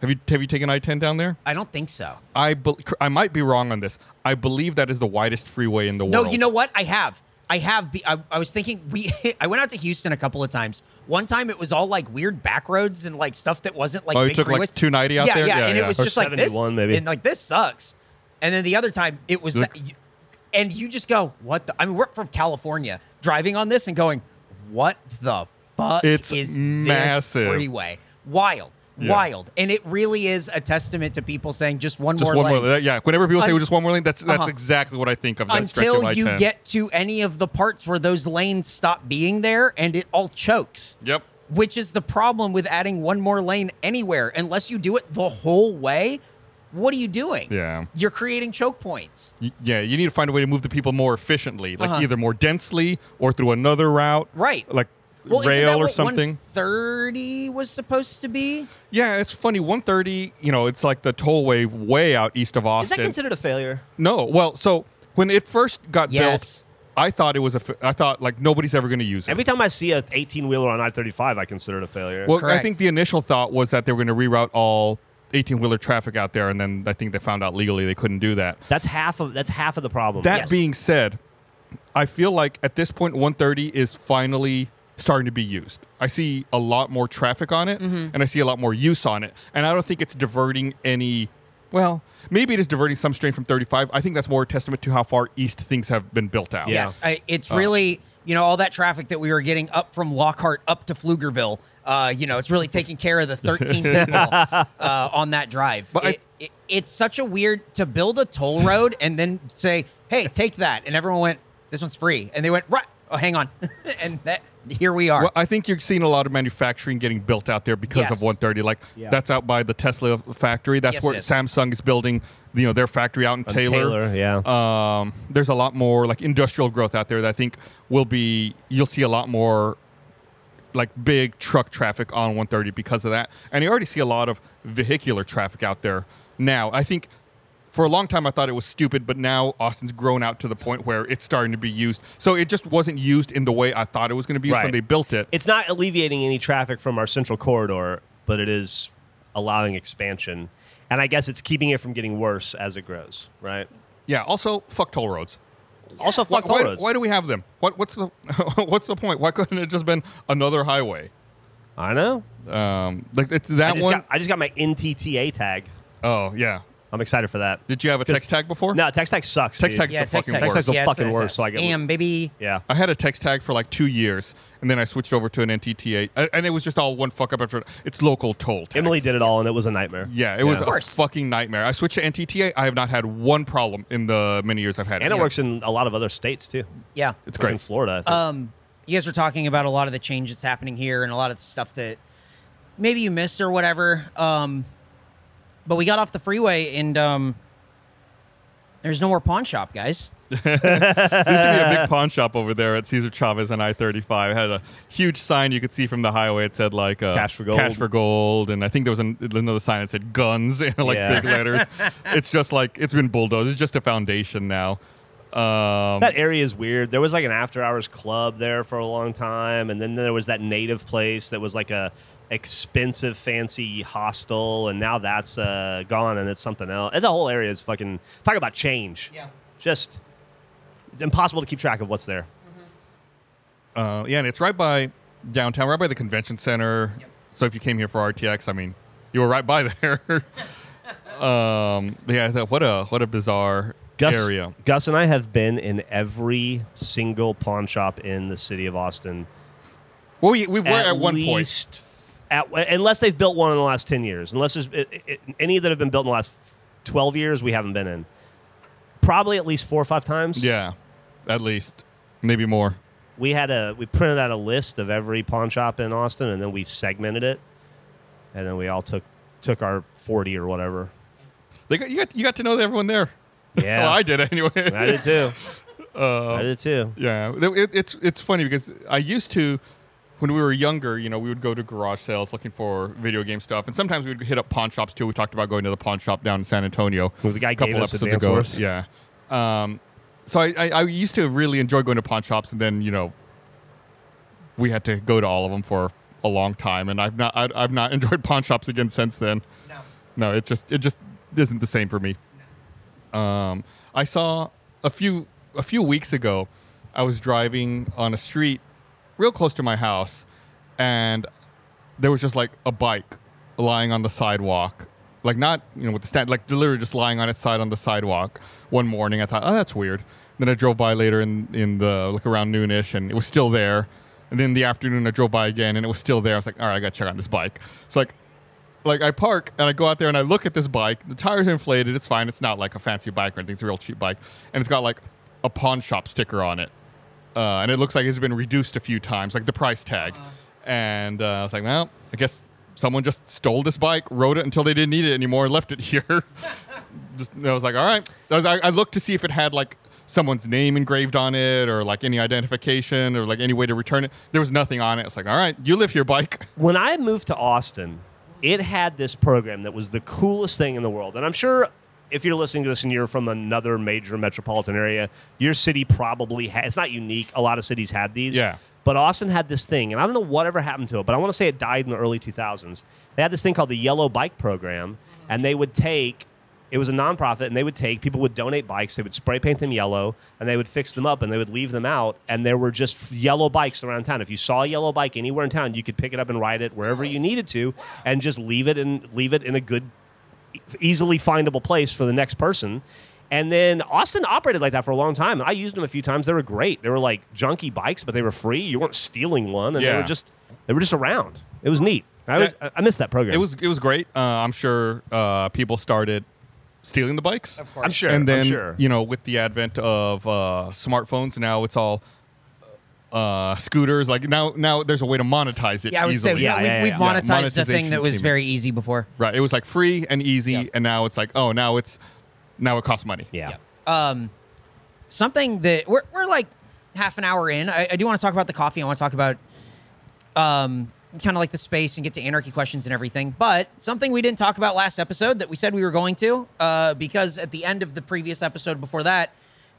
Have you have you taken I-10 down there? i don't think so I bel I might be wrong on this. I believe that is the widest freeway in the No, world. No, you know what? I have. I have. Be, I, I was thinking we. I went out to Houston a couple of times. One time it was all like weird back roads and like stuff that wasn't like Oh, you big took, like, freeways. 290 out yeah, there? Yeah, Yeah, and yeah. it was Or just like this, maybe. and like this sucks. And then the other time it was that, Looks- and you just go, what? the I mean, we're from California, driving on this and going, what the fuck It's is massive. this freeway? Wild. Yeah. Wild, and it really is a testament to people saying just one just more one lane more. Yeah, whenever people say Un- just one more lane, that's that's Uh-huh. exactly what I think of. That until you I-10. get to any of the parts where those lanes stop being there and it all chokes. Yep. Which is the problem with adding one more lane anywhere. Unless you do it the whole way, what are you doing? Yeah. You're creating choke points. Yeah, you need to find a way to move the people more efficiently, like Uh-huh. either more densely or through another route, Right. Like Well, isn't that rail or what something. 130 was supposed to be? Yeah, it's funny. 130, you know, it's like the tollway way out east of Austin. is that considered a failure? no, well, so when it first got Yes. built, I thought it was a. f- I thought like nobody's ever going to use it. Every time I see a eighteen wheeler on I thirty five, I consider it a failure. well, I think the initial thought was that they were going to reroute all 18 wheeler traffic out there, and then I think they found out legally they couldn't do that. that's half of that's half of the problem. That Yes. being said, I feel like at this point, 130 is finally starting to be used. I see a lot more traffic on it, Mm-hmm. and I see a lot more use on it. And I don't think it's diverting any. Well, maybe it is diverting some strain from 35. I think that's more a testament to how far east things have been built out. Yeah. Yes, I, it's Uh. really you know all that traffic that we were getting up from Lockhart up to Pflugerville. Uh, you know, it's really taking care of the 13 people uh, on that drive. But I- it, it, it's such a weird to build a toll road and then say, "Hey, take that," and everyone went, "This one's free," and they went, "Right, oh, hang on," and that here we are. Well, I think you're seeing a lot of manufacturing getting built out there because Yes. of 130. Like Yeah. that's out by the Tesla factory. That's Yes, where. Samsung is building, you know, their factory out in On Taylor. Taylor, yeah. Um, there's a lot more like industrial growth out there that I think will be. You'll see a lot more like big truck traffic on 130 because of that, and you already see a lot of vehicular traffic out there now. I think. For a long time, I thought it was stupid, but now Austin's grown out to the point where it's starting to be used. So it just wasn't used in the way I thought it was going to be used when they built it. it's not alleviating any traffic from our central corridor, but it is allowing expansion. And I guess it's keeping it from getting worse as it grows, right? Yeah. Also, fuck toll roads. Also, Why, fuck toll why, roads. why do we have them? What, what's the what's the point? Why couldn't it just been another highway? I know. Um, like it's that just one. got I just got my NTTA tag. oh yeah. I'm excited for that. Did you have a 'Cause- TxTag before? No, TxTag sucks. Text dude. tag's Yeah, the text fucking tag. Text worst. tag's the Yeah, fucking it's- worst, so I get- Scam, baby. Yeah. I had a TxTag for like two years, and then I switched over to an NTTA, a- and it was just all one fuck up after. It's local toll. Tax. Emily did it all, and it was a nightmare. Yeah, it was Yeah. a course. fucking nightmare. I switched to NTTA. I have not had one problem in the many years I've had it. And it. it works in a lot of other states too. Yeah. It's Like in great. Florida. I think. Um, you guys were talking about a lot of the change that's happening here and a lot of the stuff that maybe you missed or whatever. Um, but we got off the freeway and um, there's no more pawn shop, guys. There used to be a big pawn shop over there at Cesar Chavez and I-35. It had a huge sign you could see from the highway. It said like uh, Cash for gold. cash for gold, and I think there was an, another sign that said guns in like Yeah. big letters. it's just like it's been bulldozed. It's just a foundation now. Um, that area is weird. There was like an after hours club there for a long time, and then there was that native place that was like a expensive, fancy hostel, and now that's uh, gone, and it's something else. And the whole area is fucking talk about change. Yeah. Just it's impossible to keep track of what's there. Uh, yeah, and it's right by downtown, right by the convention center. Yep. So if you came here for RTX, I mean, you were right by there. um, yeah, I thought, what a what a bizarre Gus, area. Gus and I have been in every single pawn shop in the city of Austin. Well, we, we were at, one point. At, unless they've built one in the last 10 years. Unless there's it, it, any that have been built in the last 12 years, we haven't been in. Probably at least four or five times. Yeah, at least maybe more. We had a we printed out a list of every pawn shop in Austin and then we segmented it. And then we all took took our 40 or whatever. They got, you got you got to know everyone there. Yeah. well, I did anyway. I did too. Uh, I did too. Yeah, it- it's it's funny because I used to, when we were younger, you know, we would go to garage sales looking for video game stuff, and sometimes we would hit up pawn shops too. We talked about going to the pawn shop down in San Antonio Well, the guy a couple gave us episodes Advance ago. Wars. Yeah, um, so I, I I used to really enjoy going to pawn shops, and then you know, we had to go to all of them for a long time, and I've not I, I've not enjoyed pawn shops again since then. No. No, it just it just isn't the same for me. Um, I saw a few a few weeks ago. I was driving on a street real close to my house, and there was just like a bike lying on the sidewalk, like not you know with the stand, like literally just lying on its side on the sidewalk. One morning, I thought, oh, that's weird. Then I drove by later in in the like around noonish, and it was still there. And then in the afternoon, I drove by again, and it was still there. I was like, all right, I got to check out this bike. It's like like I park and I go out there and I look at this bike. The tires are inflated. It's fine. It's not like a fancy bike or anything. It's a real cheap bike, and it's got like a pawn shop sticker on it, uh, and it looks like it's been reduced a few times, like the price tag. And uh, I was like, well, I guess someone just stole this bike, rode it until they didn't need it anymore, and left it here. just, I was like, all right. I, was, I, I looked to see if it had like someone's name engraved on it or like any identification or like any way to return it. There was nothing on it. It's like, all right, you live here, bike. when I moved to Austin, it had this program that was the coolest thing in the world. And I'm sure if you're listening to this and you're from another major metropolitan area, your city probably has, it's not unique. A lot of cities had these. Yeah. But Austin had this thing, and I don't know whatever happened to it, but I want to say it died in the early 2000s. They had this thing called the Yellow Bike Program, and they would take, it was a nonprofit, and they would take, people would donate bikes, they would spray paint them yellow, and they would fix them up, and they would leave them out, and there were just yellow bikes around town. If you saw a yellow bike anywhere in town, you could pick it up and ride it wherever you needed to, and just leave it and leave it in a good, easily findable place for the next person. And then Austin operated like that for a long time. And I used them a few times. They were great. They were like junky bikes, but they were free. You weren't stealing one, and they were just they were just around. It was neat. I, was, I- I missed that program. It was it was great. Uh, I'm sure uh, people started stealing the bikes. Of course. I'm sure. and then sure. you know, with the advent of uh, smartphones, now it's all uh, scooters. Like now, now there's a way to monetize it Yeah, I was easily. saying, Yeah, we, yeah, we've yeah. monetized Yeah, a thing that was monetization very easy before. right. It was like free and easy, Yeah. and now it's like, oh, now it's now it costs money. yeah. Um, something that we're, we're like half an hour in. I, I do want to talk about the coffee. I want to talk about um, kind of like the space and get to anarchy questions and everything. But something we didn't talk about last episode that we said we were going to, uh, because at the end of the previous episode before that,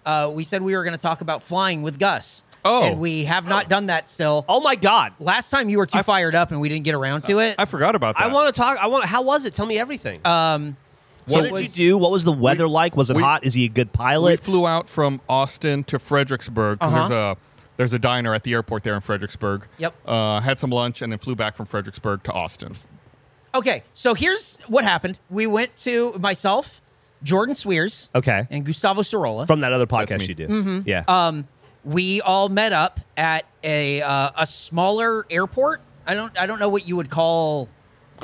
uh, we said we were going to talk about flying with Gus. Oh. and we have not done that still. Oh my God. Last time you were too fired up and we didn't get around to it. I forgot about that. I want to talk. I want. How was it? Tell me everything. um, what so did was- you do? What was the weather like? Was it we- hot? Is he a good pilot? we pilot? flew out from Austin to Fredericksburg because Uh-huh. there's a There's a diner at the airport there in Fredericksburg. Yep. Uh, had some lunch and then flew back from Fredericksburg to Austin. Okay, so here's what happened. We went to myself, Jordan Cwierz, Okay. and Gustavo Sorola. From that other podcast me. you do. Mm-hmm. Yeah. um, we all met up at a uh, a smaller airport. I don't I don't know what you would call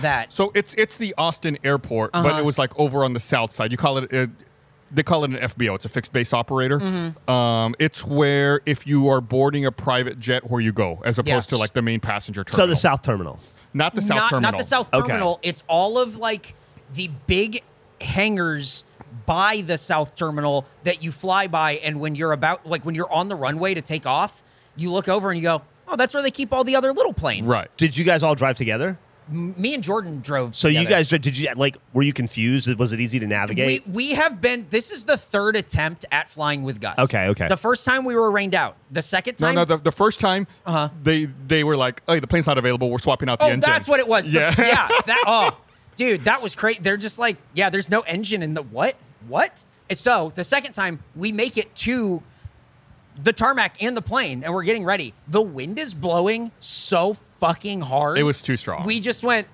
that. So it's it's the Austin airport, but Uh-huh. it was like over on the south side. You call it. Uh, they call it an FBO. It's a fixed base operator. Mm-hmm. Um, it's where if you are boarding a private jet, where you go, as opposed to like the main passenger terminal. so the South Terminal. not the south not, terminal. Not the South Okay. Terminal. It's all of like the big hangars by the South Terminal that you fly by, and when you're about like when you're on the runway to take off, you look over and you go, "Oh, that's where they keep all the other little planes." Right. Did you guys all drive together? Me and Jordan drove. So you guys did you like were you confused? Was it easy to navigate? We, we have been. This is the third attempt at flying with Gus. Okay, okay. The first time we were rained out. The second No, time. no. The, the first time Uh-huh. they they were like, "Oh, the plane's not available. We're swapping out the oh, engine." that's what it was. The- Yeah. yeah. That. Oh, dude, that was crazy. They're just like, yeah, there's no engine in the what? What? And so the second time we make it to the tarmac and the plane, and we're getting ready. The wind is blowing so fucking hard. It was too strong. We just went.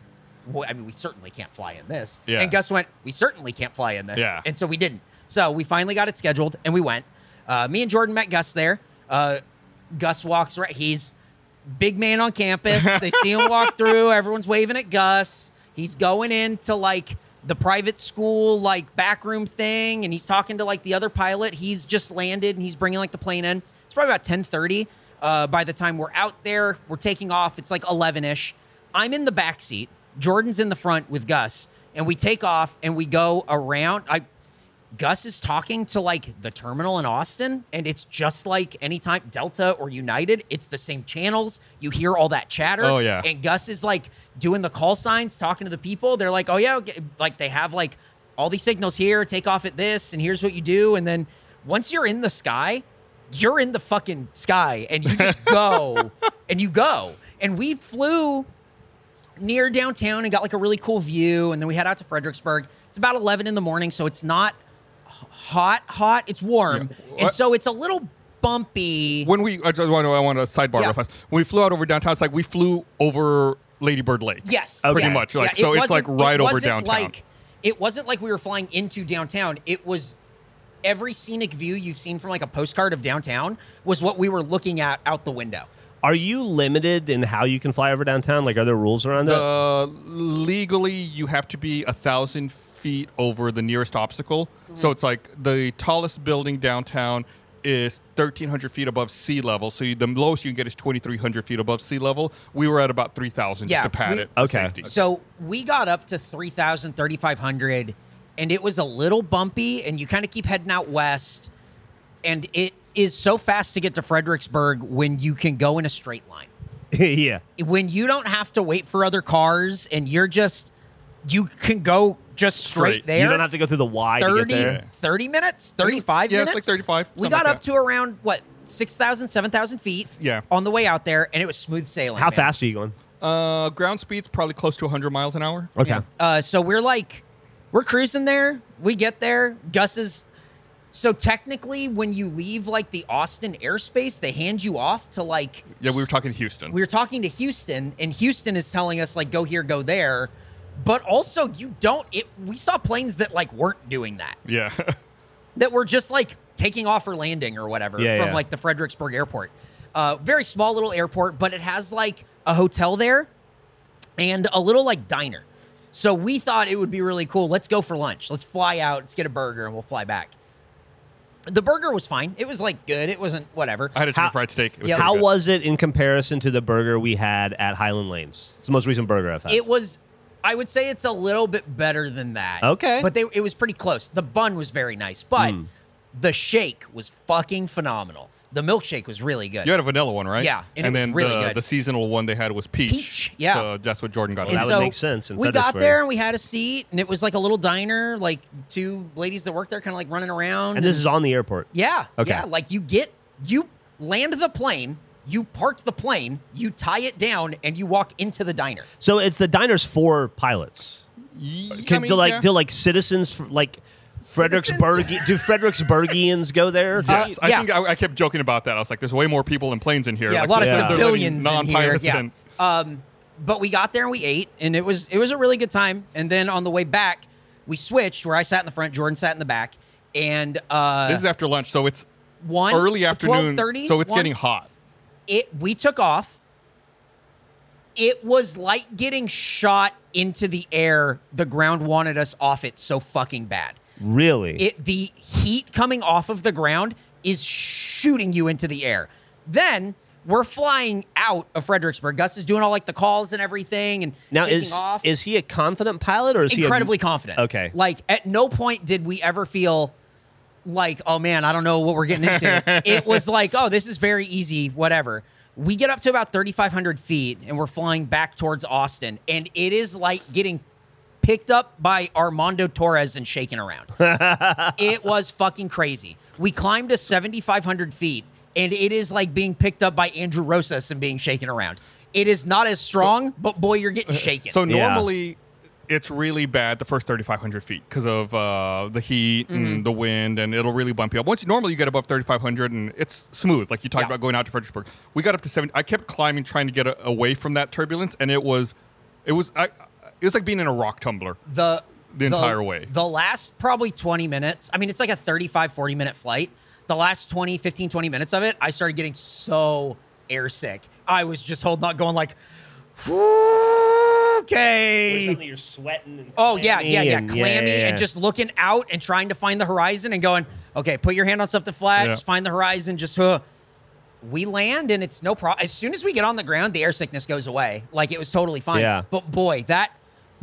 Well, I mean, we certainly can't fly in this. Yeah. And Gus went, we certainly can't fly in this. Yeah. And so we didn't. So we finally got it scheduled and we went. Uh, me and Jordan met Gus there. Uh, Gus walks right. He's big man on campus. they see him walk through. Everyone's waving at Gus. He's going into like the private school like backroom thing, and he's talking to like the other pilot. He's just landed and he's bringing like the plane in. It's probably about ten thirty. Uh, by the time we're out there, we're taking off. It's like eleven ish. I'm in the back seat. Jordan's in the front with Gus, and we take off and we go around. I Gus is talking to like the terminal in Austin, and it's just like anytime Delta or United, it's the same channels. You hear all that chatter. Oh, yeah. And Gus is like doing the call signs, talking to the people. They're like, oh, yeah, okay," like they have like all these signals here, take off at this, and here's what you do. And then once you're in the sky, you're in the fucking sky, and you just go and you go. And we flew near downtown and got like a really cool view. And then we head out to Fredericksburg. It's about 11 in the morning, so it's not hot, hot. It's warm. Yeah. And so it's a little bumpy. when we I just want to I want to sidebar Yeah. real fast. When we flew out over downtown, it's like we flew over Lady Bird Lake. Yes. Pretty yeah. much, like, Yeah, so it it's, like, right it over downtown. Like, it wasn't like we were flying into downtown. It was every scenic view you've seen from like a postcard of downtown was what we were looking at out the window. Are you limited in how you can fly over downtown? Like, are there rules around that? Uh, legally, you have to be a thousand feet over the nearest obstacle. So it's like the tallest building downtown is 1,300 feet above sea level. So you, the lowest you can get is 2,300 feet above sea level. We were at about 3,000 Yeah, just to pad we- it. For Okay. Safety. So we got up to 3,000, 3,500, and it was a little bumpy, and you kind of keep heading out west. And it is so fast to get to Fredericksburg when you can go in a straight line. yeah. When you don't have to wait for other cars and you're just, you can go just straight, Straight. there. You don't have to go through the Y 30, to get there. 30 minutes, 35 Yeah, it's minutes. like 35, We got like up that. to around, what, 6,000, 7,000 feet Yeah. on the way out there, and it was smooth sailing. How man. fast are you going? Uh, ground speed's probably close to 100 miles an hour. Okay. Yeah. Uh, so we're like, we're cruising there. We get there. Gus is. So technically, when you leave like the Austin airspace, they hand you off to like. Yeah, we were talking to Houston. We were talking to Houston, and Houston is telling us like, go here, go there. But also, you don't. It. We saw planes that like weren't doing that. yeah. That were just like taking off or landing or whatever Yeah, from yeah. like the Fredericksburg airport. Uh, very small little airport, but it has like a hotel there and a little like diner. So we thought it would be really cool. Let's go for lunch. Let's fly out. Let's get a burger and we'll fly back. The burger was fine. It was like good. It wasn't whatever. I had a chicken How- fried steak. Yeah. How good. was it in comparison to the burger we had at Highland Lanes? It's the most recent burger I've had. It was. I would say it's a little bit better than that. Okay. but they, it was pretty close. The bun was very nice, but Hmm. the shake was fucking phenomenal. The milkshake was really good. You had a vanilla one, right? Yeah, and it was then really the, good. the seasonal one they had was peach. Peach, yeah. So that's what Jordan got. Well, And that would make sense in we got Fredericksburg. there and we had a seat, and it was like a little diner, like two ladies that work there, kind of like running around. and this is on the airport. yeah, Okay. yeah. Like you get, you land the plane, you park the plane, you tie it down, and you walk into the diner. So it's the diners for pilots. Ye- Can, I mean, do like yeah. do like citizens like Fredericksburg. Do Fredericksburgians go there? Yes, I yeah. think I, I kept joking about that. I was like, "There's way more people and planes in here." Yeah, like, a lot of they said they're letting civilians non-pilots Yeah. in. Um, but we got there and we ate, and it was it was a really good time. And then on the way back, we switched where I sat in the front, Jordan sat in the back, and uh, This is after lunch, so it's one early afternoon. 12:30, so it's one- getting hot. It we took off. It was like getting shot into the air. The ground wanted us off it so fucking bad. Really? it the heat coming off of the ground is shooting you into the air. Then we're flying out of Fredericksburg. Gus is doing all like the calls and everything, and now is off. is he a confident pilot or is incredibly he a, confident. Okay. like at no point did we ever feel like, oh man, I don't know what we're getting into. it was like, oh, this is very easy, whatever. We get up to about 3,500 feet and we're flying back towards Austin, and it is like getting picked up by Armando Torres and shaken around. it was fucking crazy. We climbed to 7,500 feet, and it is like being picked up by Andrew Rosas and being shaken around. It is not as strong, but boy, you're getting uh, shaken. So Yeah. normally it's really bad the first 3,500 feet because of uh, the heat Mm-hmm. and the wind, and it'll really bump you up. Once you, normally you get above 3,500 and it's smooth, like you talked Yeah. about going out to Fredericksburg. We got up to seven. I kept climbing, trying to get a, away from that turbulence, and it was, it was, I, it was like being in a rock tumbler. the The entire way. The last probably 20 minutes, I mean, it's like a 35, 40 minute flight. The last 20, 15, 20 minutes of it, I started getting so airsick. I was just holding on, going like, okay. Suddenly you're sweating. And Oh yeah, yeah, yeah, and- clammy, yeah, yeah. and just looking out and trying to find the horizon and going, okay, put your hand on something flat, Yeah. just find the horizon, just. Uh. We land and it's no problem. As soon as we get on the ground, the air sickness goes away. Like it was totally fine. Yeah. But boy, that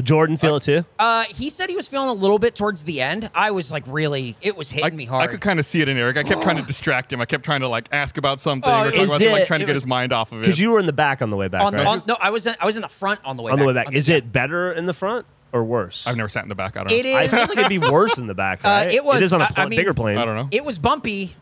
Jordan feel it too. uh, he said he was feeling a little bit towards the end. I was like, really, it was hitting I, me hard. I could kind of see it in Eric. I kept trying to distract him. I kept trying to like ask about something Oh, or talk about something, like trying to get was- his mind off of it. Because you were in the back on the way back, on, right? on- no, I was in, I was in the front on the way on back. the way back. On Is yeah. it better in the front or worse? I've never sat in the back. I don't know. It I is. feel like it'd be worse in the back. Uh, it was- It is on a I- pl- I mean- bigger plane. I don't know. It was bumpy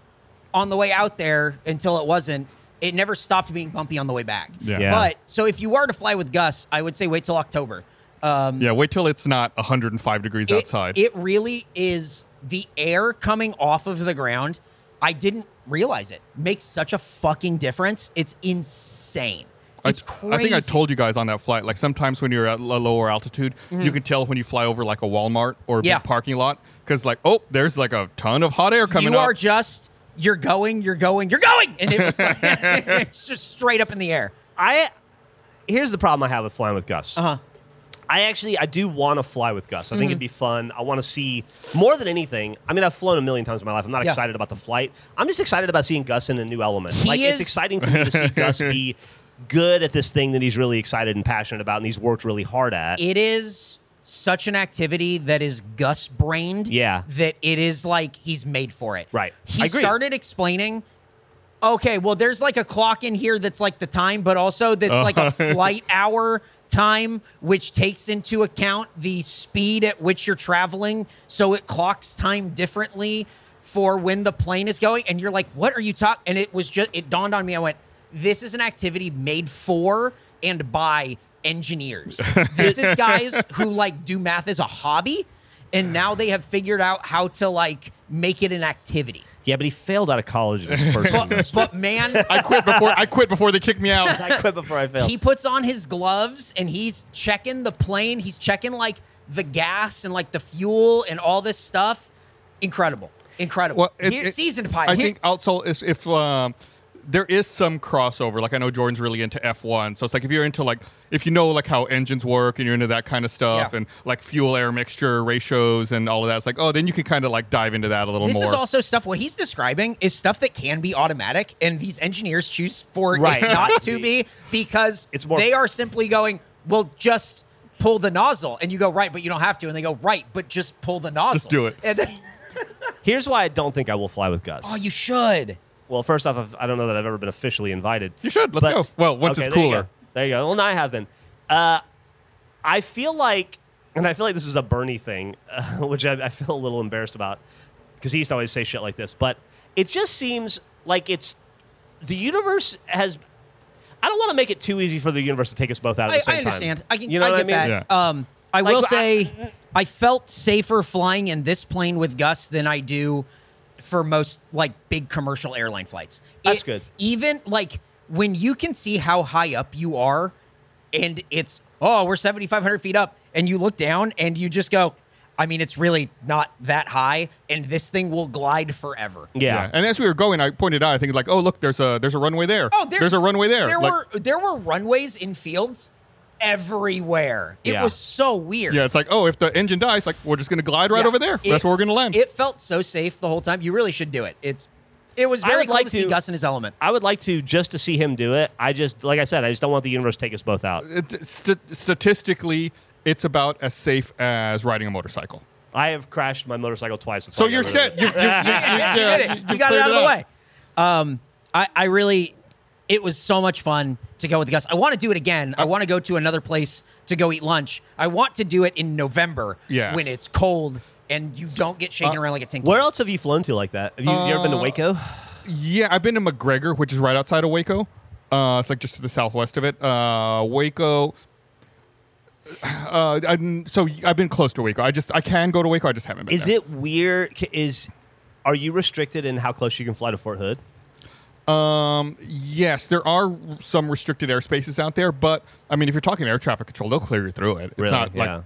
on the way out there until it wasn't. It never stopped being bumpy on the way back. Yeah. Yeah. But so if you were to fly with Gus, I would say wait till October. Um, yeah, wait till it's not 105 degrees it, outside. It really is the air coming off of the ground. I didn't realize it makes such a fucking difference. It's insane. I- It's crazy. I think I told you guys on that flight. Like sometimes when you're at a lower altitude, you can tell when you fly over like a Walmart or a Mm-hmm. Yeah. big parking lot because like oh, there's like a ton of hot air coming you up. are just you're going, you're going, you're going, and it was like it's just straight up in the air. I here's the problem I have with flying with Gus. Uh huh. I actually I do want to fly with Gus. I think Mm-hmm. it'd be fun. I want to see more than anything. I mean, I've flown a million times in my life. I'm not Yeah. excited about the flight. I'm just excited about seeing Gus in a new element. He like is- it's exciting to me to see Gus be good at this thing that he's really excited and passionate about, and he's worked really hard at. It is such an activity that is Gus brained. Yeah. That it is like he's made for it. Right. He started explaining. Okay, well, there's like a clock in here that's like the time, but also that's like a flight hour time, which takes into account the speed at which you're traveling. So it clocks time differently for when the plane is going. And you're like, what are you talking? And it was just, it dawned on me. I went, this is an activity made for and by engineers. this is guys who like do math as a hobby. And now they have figured out how to like make it an activity. Yeah, but he failed out of college in his first But, but man, I quit before I quit before they kicked me out. I quit before I failed. he puts on his gloves and he's checking the plane. He's checking like the gas and like the fuel and all this stuff. Incredible, incredible. Well, it- Here- it- seasoned pilot. I think also if, if um, there is some crossover, like I know Jordan's really into F1, so it's like if you're into like if you know like how engines work and you're into that kind of stuff Yeah. and like fuel air mixture ratios and all of that, it's like oh then you can kind of like dive into that a little this more. This is also stuff. What he's describing is stuff that can be automatic, and these engineers choose for Right. it not to be because It's more- they are simply going, "Well, just pull the nozzle," and you go, "Right," but you don't have to, and they go, "Right," but just pull the nozzle. do it. And then, Here's why I don't think I will fly with Gus. oh, you should. Well, first off, I've- don't know that I've ever been officially invited. You should. Let's go. Well, once Okay, it's there you cooler. There you go. Well, now I have been. Uh, I feel like, and I feel like this is a Bernie thing, uh, which I, I feel a little embarrassed about because he used to always say shit like this. But it just seems like it's the universe has. I don't want to make it too easy for the universe to take us both out at I, the same I time. understand. I can. You know I what get I mean? that. Yeah. Um, I Like, will I- say, I felt safer flying in this plane with Gus than I do for most like big commercial airline flights. That's It- good. Even like when you can see how high up you are, and it's oh we're seventy five hundred feet up, and you look down and you just go. I mean, it's really not that high, and this thing will glide forever. Yeah. And as we were going, I pointed out, I think it's like, oh look, there's a there's a runway there. Oh, there, there's a runway there. There Like, were there were runways in fields everywhere. It Yeah. was so weird. yeah, it's like, oh, if the engine dies, like we're just gonna glide right Yeah. over there. It- That's where we're gonna land. It felt so safe the whole time. You really should do it. It's it was I very would cool like to see to- Gus in his element. I would like to just to see him do it. I just, like I said, I just don't want the universe to take us both out. It- st- statistically, it's about as safe as riding a motorcycle. I have crashed my motorcycle twice. that's So why I you're rid of set. You, you, you, Yeah, yeah, you did it. you- You, you got it cleared out of the way. Um, I, I really, it was so much fun to go with the Gus. I want to do it again. I want to go to another place to go eat lunch. I want to do it in November Yeah. when it's cold and you don't get shaken Uh, around like a tin Where else have you flown to like that? Have you, you ever been to Uh, Waco? Yeah, I've been to McGregor, which is right outside of Waco. Uh, it's like just to the southwest of it. Uh, Waco. Uh, I'm, so I've been close to Waco. I just I can go to Waco. I just haven't been. Is there. it weird? c- Is are you restricted in how close you can fly to Fort Hood? Um, yes, there are some restricted airspaces out there, but I mean, if you're talking air traffic control, they'll clear you through it. It's Really? not yeah. like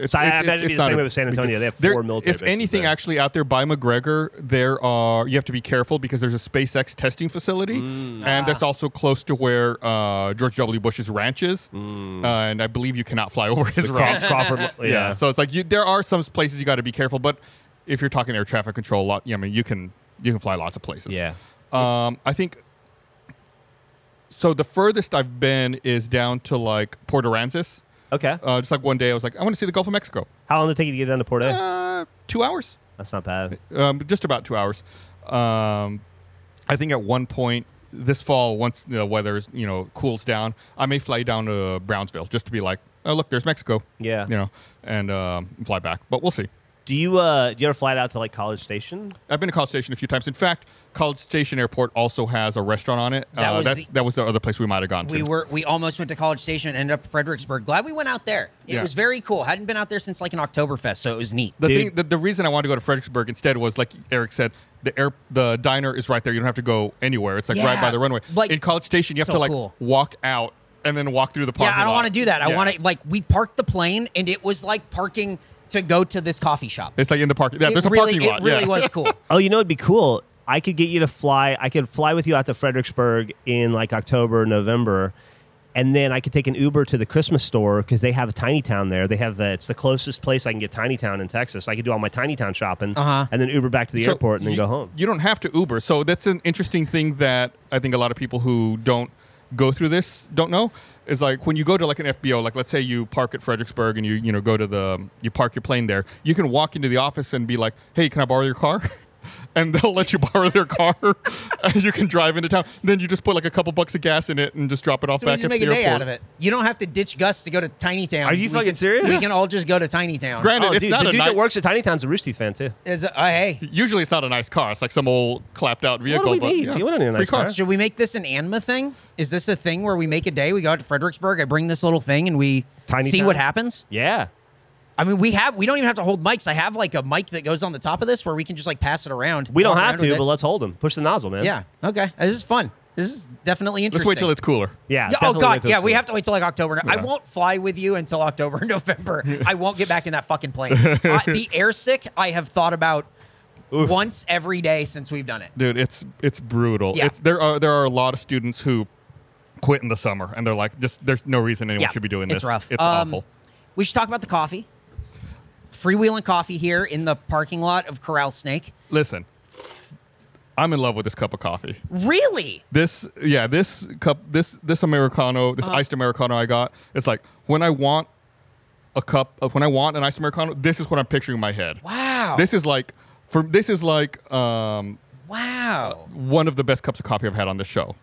it's, So I it's- imagine be it's the same way with San Antonio. They have There- four military If anything, there. actually out there by McGregor, there are you have to be careful because there's a SpaceX testing facility, Mm. and that's also close to where uh, George W. Bush's ranch is, Mm. uh, and I believe you cannot fly over his ranch. Crawford, yeah. yeah. so it's like you, there are some places you got to be careful, but if you're talking air traffic control, a lot, yeah, I mean, you can you can fly lots of places. yeah. Um, I think. So the furthest I've been is down to like Port Aransas. Okay. Uh, just like one day, I was like, I want to see the Gulf of Mexico. How long did it take you to get down to Port A? Uh, two hours, That's not bad. um, just about two hours. Um, I think at one point this fall, once the weather you know cools down, I may fly down to Brownsville just to be like, oh look, there's Mexico. Yeah. You know, and um, fly back. But we'll see. Do you uh do you ever fly out to like College Station? I've been to College Station a few times. In fact, College Station Airport also has a restaurant on it. That uh, was that's, the- that was the other place we might have gone to. We were we almost went to College Station and ended up Fredericksburg. Glad we went out there. It Yeah. was very cool. Hadn't been out there since like an Oktoberfest, so it was neat. The Dude. thing, the, the reason I wanted to go to Fredericksburg instead was like Eric said, the air, the diner is right there. You don't have to go anywhere. It's like right by the runway. like, in College Station, you have so to like cool. walk out and then walk through the parking Yeah, I don't want to do that. I want to like we parked the plane and it was like parking to go to this coffee shop. It's like in the parking. Yeah, It there's a really, parking lot. It really yeah. was cool. Oh, you know it'd be cool. I could get you to fly. I could fly with you out to Fredericksburg in like October, November, and then I could take an Uber to the Christmas store because they have a Tiny Town there. They have the, it's the closest place I can get Tiny Town in Texas. I could do all my Tiny Town shopping, Uh-huh. and then Uber back to the So airport and then you, go home. You don't have to Uber. So that's an interesting thing that I think a lot of people who don't go through this don't know. Is like when you go to like an FBO, like let's say you park at Fredericksburg and you you know go to the you park your plane there. You can walk into the office and be like, "Hey, can I borrow your car?" And they'll let you borrow their car, and you can drive into town. Then you just put like a couple bucks of gas in it and just drop it off So we back just at make the a day airport. out of it. You don't have to ditch Gus to go to Tiny Town. Are you We fucking can- serious? We can all just go to Tiny Town. Granted, Oh, it's dude, not the a dude nice, that works at Tiny Town's a Rooster Teeth fan too. Is it- uh, hey, Usually, it's not a nice car. It's like some old clapped out vehicle. we but need? yeah, We don't need a free nice car. should we make this an Anma thing? Is this a thing where we make a day? We go out to Fredericksburg. I bring this little thing and we Tiny see Town? what happens. Yeah. I mean, we have we don't even have to hold mics. I have like a mic that goes on the top of this where we can just like pass it around. We don't have to, but let's hold him. Push the nozzle, man. yeah. Okay. This is fun. This is definitely interesting. Let's wait till it's cooler. Yeah. Yeah, oh definitely God, till yeah, it's we cool. have to wait till like October. I won't fly with you until October, November. I won't get back in that fucking plane. uh, the air sick, I have thought about once every day since we've done it. dude it's it's brutal Yeah. it's there are there are a lot of students who quit in the summer and they're like just there's no reason anyone Yeah, should be doing this it's this rough. it's Um, awful We should talk about the coffee. Freewheelin coffee here in the parking lot of Coral Snake. listen i'm in love with this cup of coffee Really? this yeah this cup this this americano Uh-huh. this iced americano i got it's like when i want a cup of when i want an iced americano this is what i'm picturing in my head Wow. this is like for this is like um wow. one of the best cups of coffee i've had on this show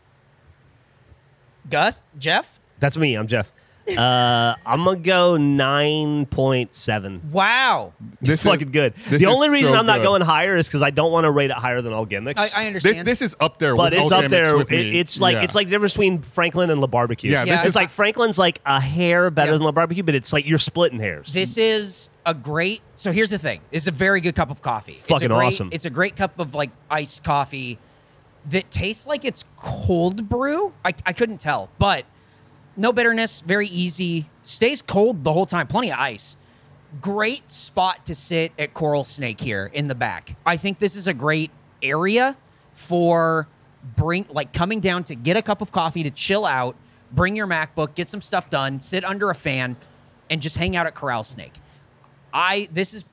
Gus, Geoff. That's me. I'm Geoff. Uh, I'm gonna go nine point seven. Wow. It's This is- fucking good. this The is only reason so I'm not good. going higher is because I don't want to rate it higher than all gimmicks. I, I understand. This this is up there, but with it's all up gimmicks there. With It- me. it's like Yeah. it's like the difference between Franklin and La Barbecue. Yeah, this it's is- like Franklin's like a hair better Yeah. than La Barbecue, but it's like you're splitting hairs. This is a great. So here's the thing: it's a very good cup of coffee. it's Fucking a great, awesome. It's a great cup of like iced coffee that tastes like it's cold brew. I, I couldn't tell, but no bitterness. Very easy. Stays cold the whole time. Plenty of ice. Great spot to sit at Coral Snake here in the back. I think this is a great area for bring like coming down to get a cup of coffee to chill out, bring your MacBook, get some stuff done, sit under a fan, and just hang out at Coral Snake. I this is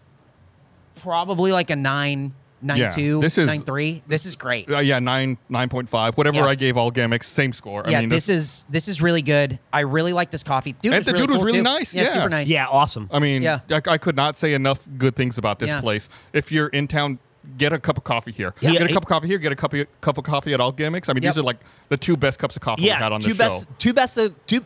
probably like a nine, nine Yeah, two, this is- nine three. This is great. Uh, yeah, nine nine point five. Whatever Yeah. I gave all gimmicks, same score. yeah, I mean, this is this is really good. I really like this coffee. Dude, And was the really dude was cool, really too. nice, Yeah, yeah. super nice. yeah, awesome. I mean, Yeah. I, I could not say enough good things about this Yeah. place. If you're in town, get a cup of coffee here. Yeah. Get a cup of coffee here. Get a cup of, cup of coffee at all gimmicks. I mean, Yep. these are like the two best cups of coffee we yeah, had on two this best, show. two best, uh, two.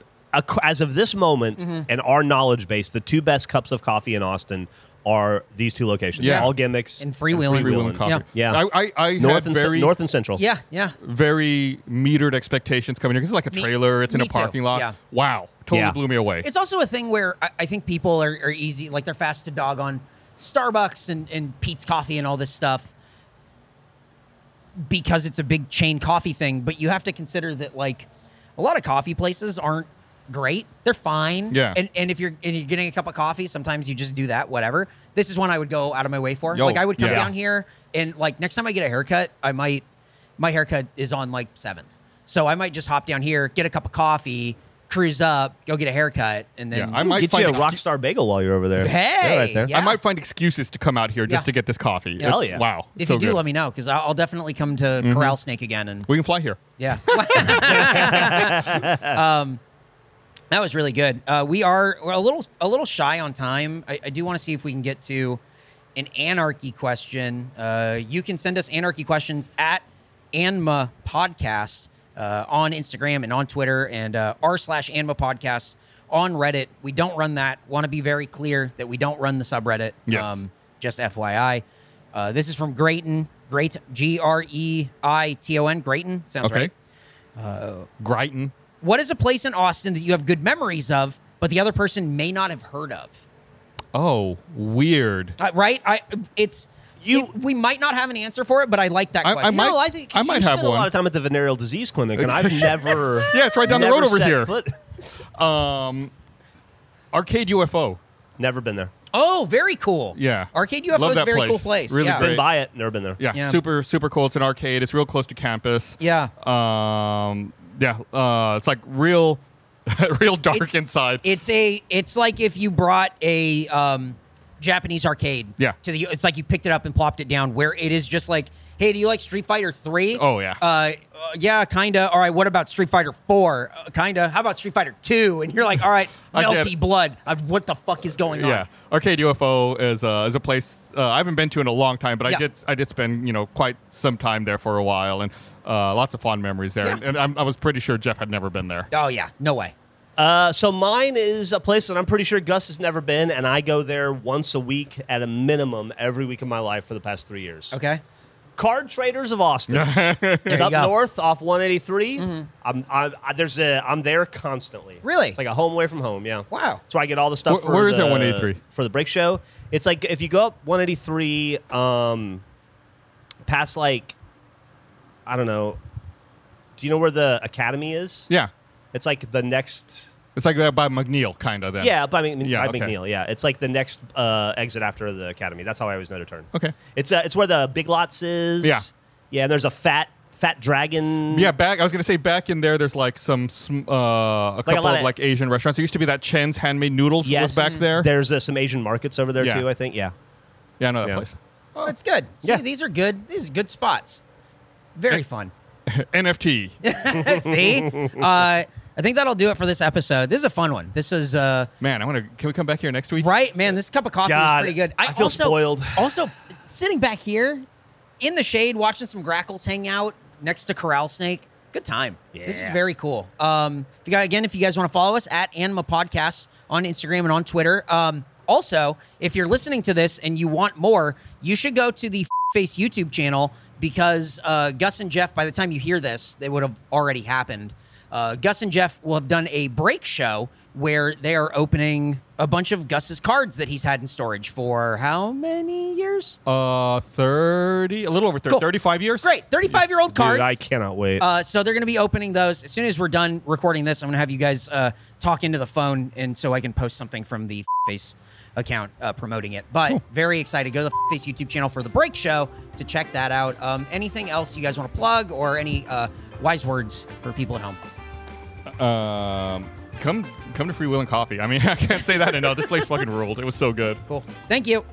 As of this moment Mm-hmm. and our knowledge base, the two best cups of coffee in Austin are these two locations. Yeah. all gimmicks And Freewheelin. Freewheelin Freewheelin. coffee. Yeah. I, I, I North had and very, ce- north and central. yeah, yeah. very metered expectations coming here because it's like a Me- trailer. It's in me a too, parking lot. yeah. Wow, totally Yeah. blew me away. It's also a thing where I, I think people are, are easy, like they're fast to dog on Starbucks and, and Peet's Coffee and all this stuff because it's a big chain coffee thing. But you have to consider that like a lot of coffee places aren't great. They're fine. Yeah. And and if you're and you're getting a cup of coffee, sometimes you just do that, whatever. This is one I would go out of my way for. Yo, like I would come yeah. down here and like next time I get a haircut, I might my haircut is on like seventh. So I might just hop down here, get a cup of coffee, cruise up, go get a haircut, and then Yeah, I might Get find you a excu- Rockstar Bagel while you're over there. Hey, Yeah, right there. yeah. I might find excuses to come out here just Yeah. to get this coffee. Hell yeah. Wow. If so you do, good. Mm-hmm. let me know because I'll definitely come to Coral Snake again. And We can fly here. yeah, um, that was really good. Uh, we are a little a little shy on time. I, I do want to see if we can get to an anarchy question. Uh, you can send us anarchy questions at Anma Podcast uh, on Instagram and on Twitter and uh, r slash Anma Podcast on Reddit. We don't run that. Want to be very clear that we don't run the subreddit. Yes. just FYI. Uh, this is from Grayton. Great G R E I T O N. Grayton sounds Okay. right. Brighton. What is a place in Austin that you have good memories of, but the other person may not have heard of? Oh, weird. Uh, right? I it's You- you. we might not have an answer for it, but I like that I- I question. might- no, I think 'cause I might have one. a lot of time at the venereal disease clinic, and I've never. Yeah, it's right down the road over here. foot- Um, Arcade UFO. Never been there. oh, very cool. Yeah. Arcade UFO is a that very place. cool place. Really yeah. great. Been by it. Never been there. Yeah, Yeah. super super cool. It's an arcade. It's real close to campus. Yeah. Um, yeah. Uh, it's like real, real dark It- inside. It's a it's like if you brought a um, Japanese arcade. Yeah. To the it's like you picked it up and plopped it down where it is just like, hey, do you like Street Fighter Three? Oh, yeah. Uh, uh, yeah, kinda. All right, what about Street Fighter Four? Uh, kinda. How about Street Fighter Two? And you're like, all right, melty blood. Uh, what the fuck is going on? yeah, Arcade UFO is uh, is a place uh, I haven't been to in a long time, but Yeah. I did I did spend you know quite some time there for a while, and uh, lots of fond memories there. Yeah. And, and I'm, I was pretty sure Geoff had never been there. Oh yeah, no way. Uh, so mine is a place that I'm pretty sure Gus has never been, and I go there once a week at a minimum every week of my life for the past three years. Okay. Card Traders of Austin. it's up go. north off 183. I'm, I'm, I, there's a, I'm there constantly. Really? It's like a home away from home. Yeah. Wow. So I get all the stuff. Wh- for where is the- that 183? for the break show? It's like if you go up 183, um, past like, I don't know. Do you know where the Academy is? Yeah, It's like the next. it's like that by McNeil, kind of. Then. Yeah, by, Mc- Yeah, by okay. McNeil. Yeah, it's like the next uh, exit after the Academy. That's how I always know to turn. Okay. It's uh, it's where the Big Lots is. Yeah. Yeah, and there's a fat fat dragon. Yeah, back. I was gonna say back in there. There's like some uh, a couple lot of of- like Asian restaurants. There used to be that Chen's handmade noodles Yes. was back there. There's uh, some Asian markets over there Yeah. too. I think. Yeah. Yeah, I know that Yeah. place. That's good. See, Yeah. these are good. These are good spots. Very fun. NFT. See, uh, I think that'll do it for this episode. This is a fun one. This is uh, Man, I want to. Can we come back here next week? right, man. This cup of coffee God, is pretty good. I feel also, spoiled. Also, sitting back here in the shade, watching some grackles hang out next to Coral Snake. Good time. This is Yeah. very cool. Um, if you guys, again, if you guys want to follow us at Anma Podcasts on Instagram and on Twitter. Um, also, if you're listening to this and you want more, you should go to the Face YouTube channel because uh, Gus and Geoff, by the time you hear this, they would have already happened. Uh, Gus and Geoff will have done a break show where they are opening a bunch of Gus's cards that he's had in storage for how many years? Uh, 30, a little over 30, Cool. 35 years. Great, 35 year old cards. Dude, cards. I cannot wait. Uh, so they're going to be opening those as soon as we're done recording this. I'm going to have you guys uh, talk into the phone, and so I can post something from the Face account uh, promoting it. But very excited. Go to the Face YouTube channel for the break show to check that out. Um, anything else you guys want to plug, or any uh, wise words for people at home? Um, come come to Freewheelin Coffee. I mean, I can't say that enough. This place fucking ruled. It was so good. Cool. Thank you.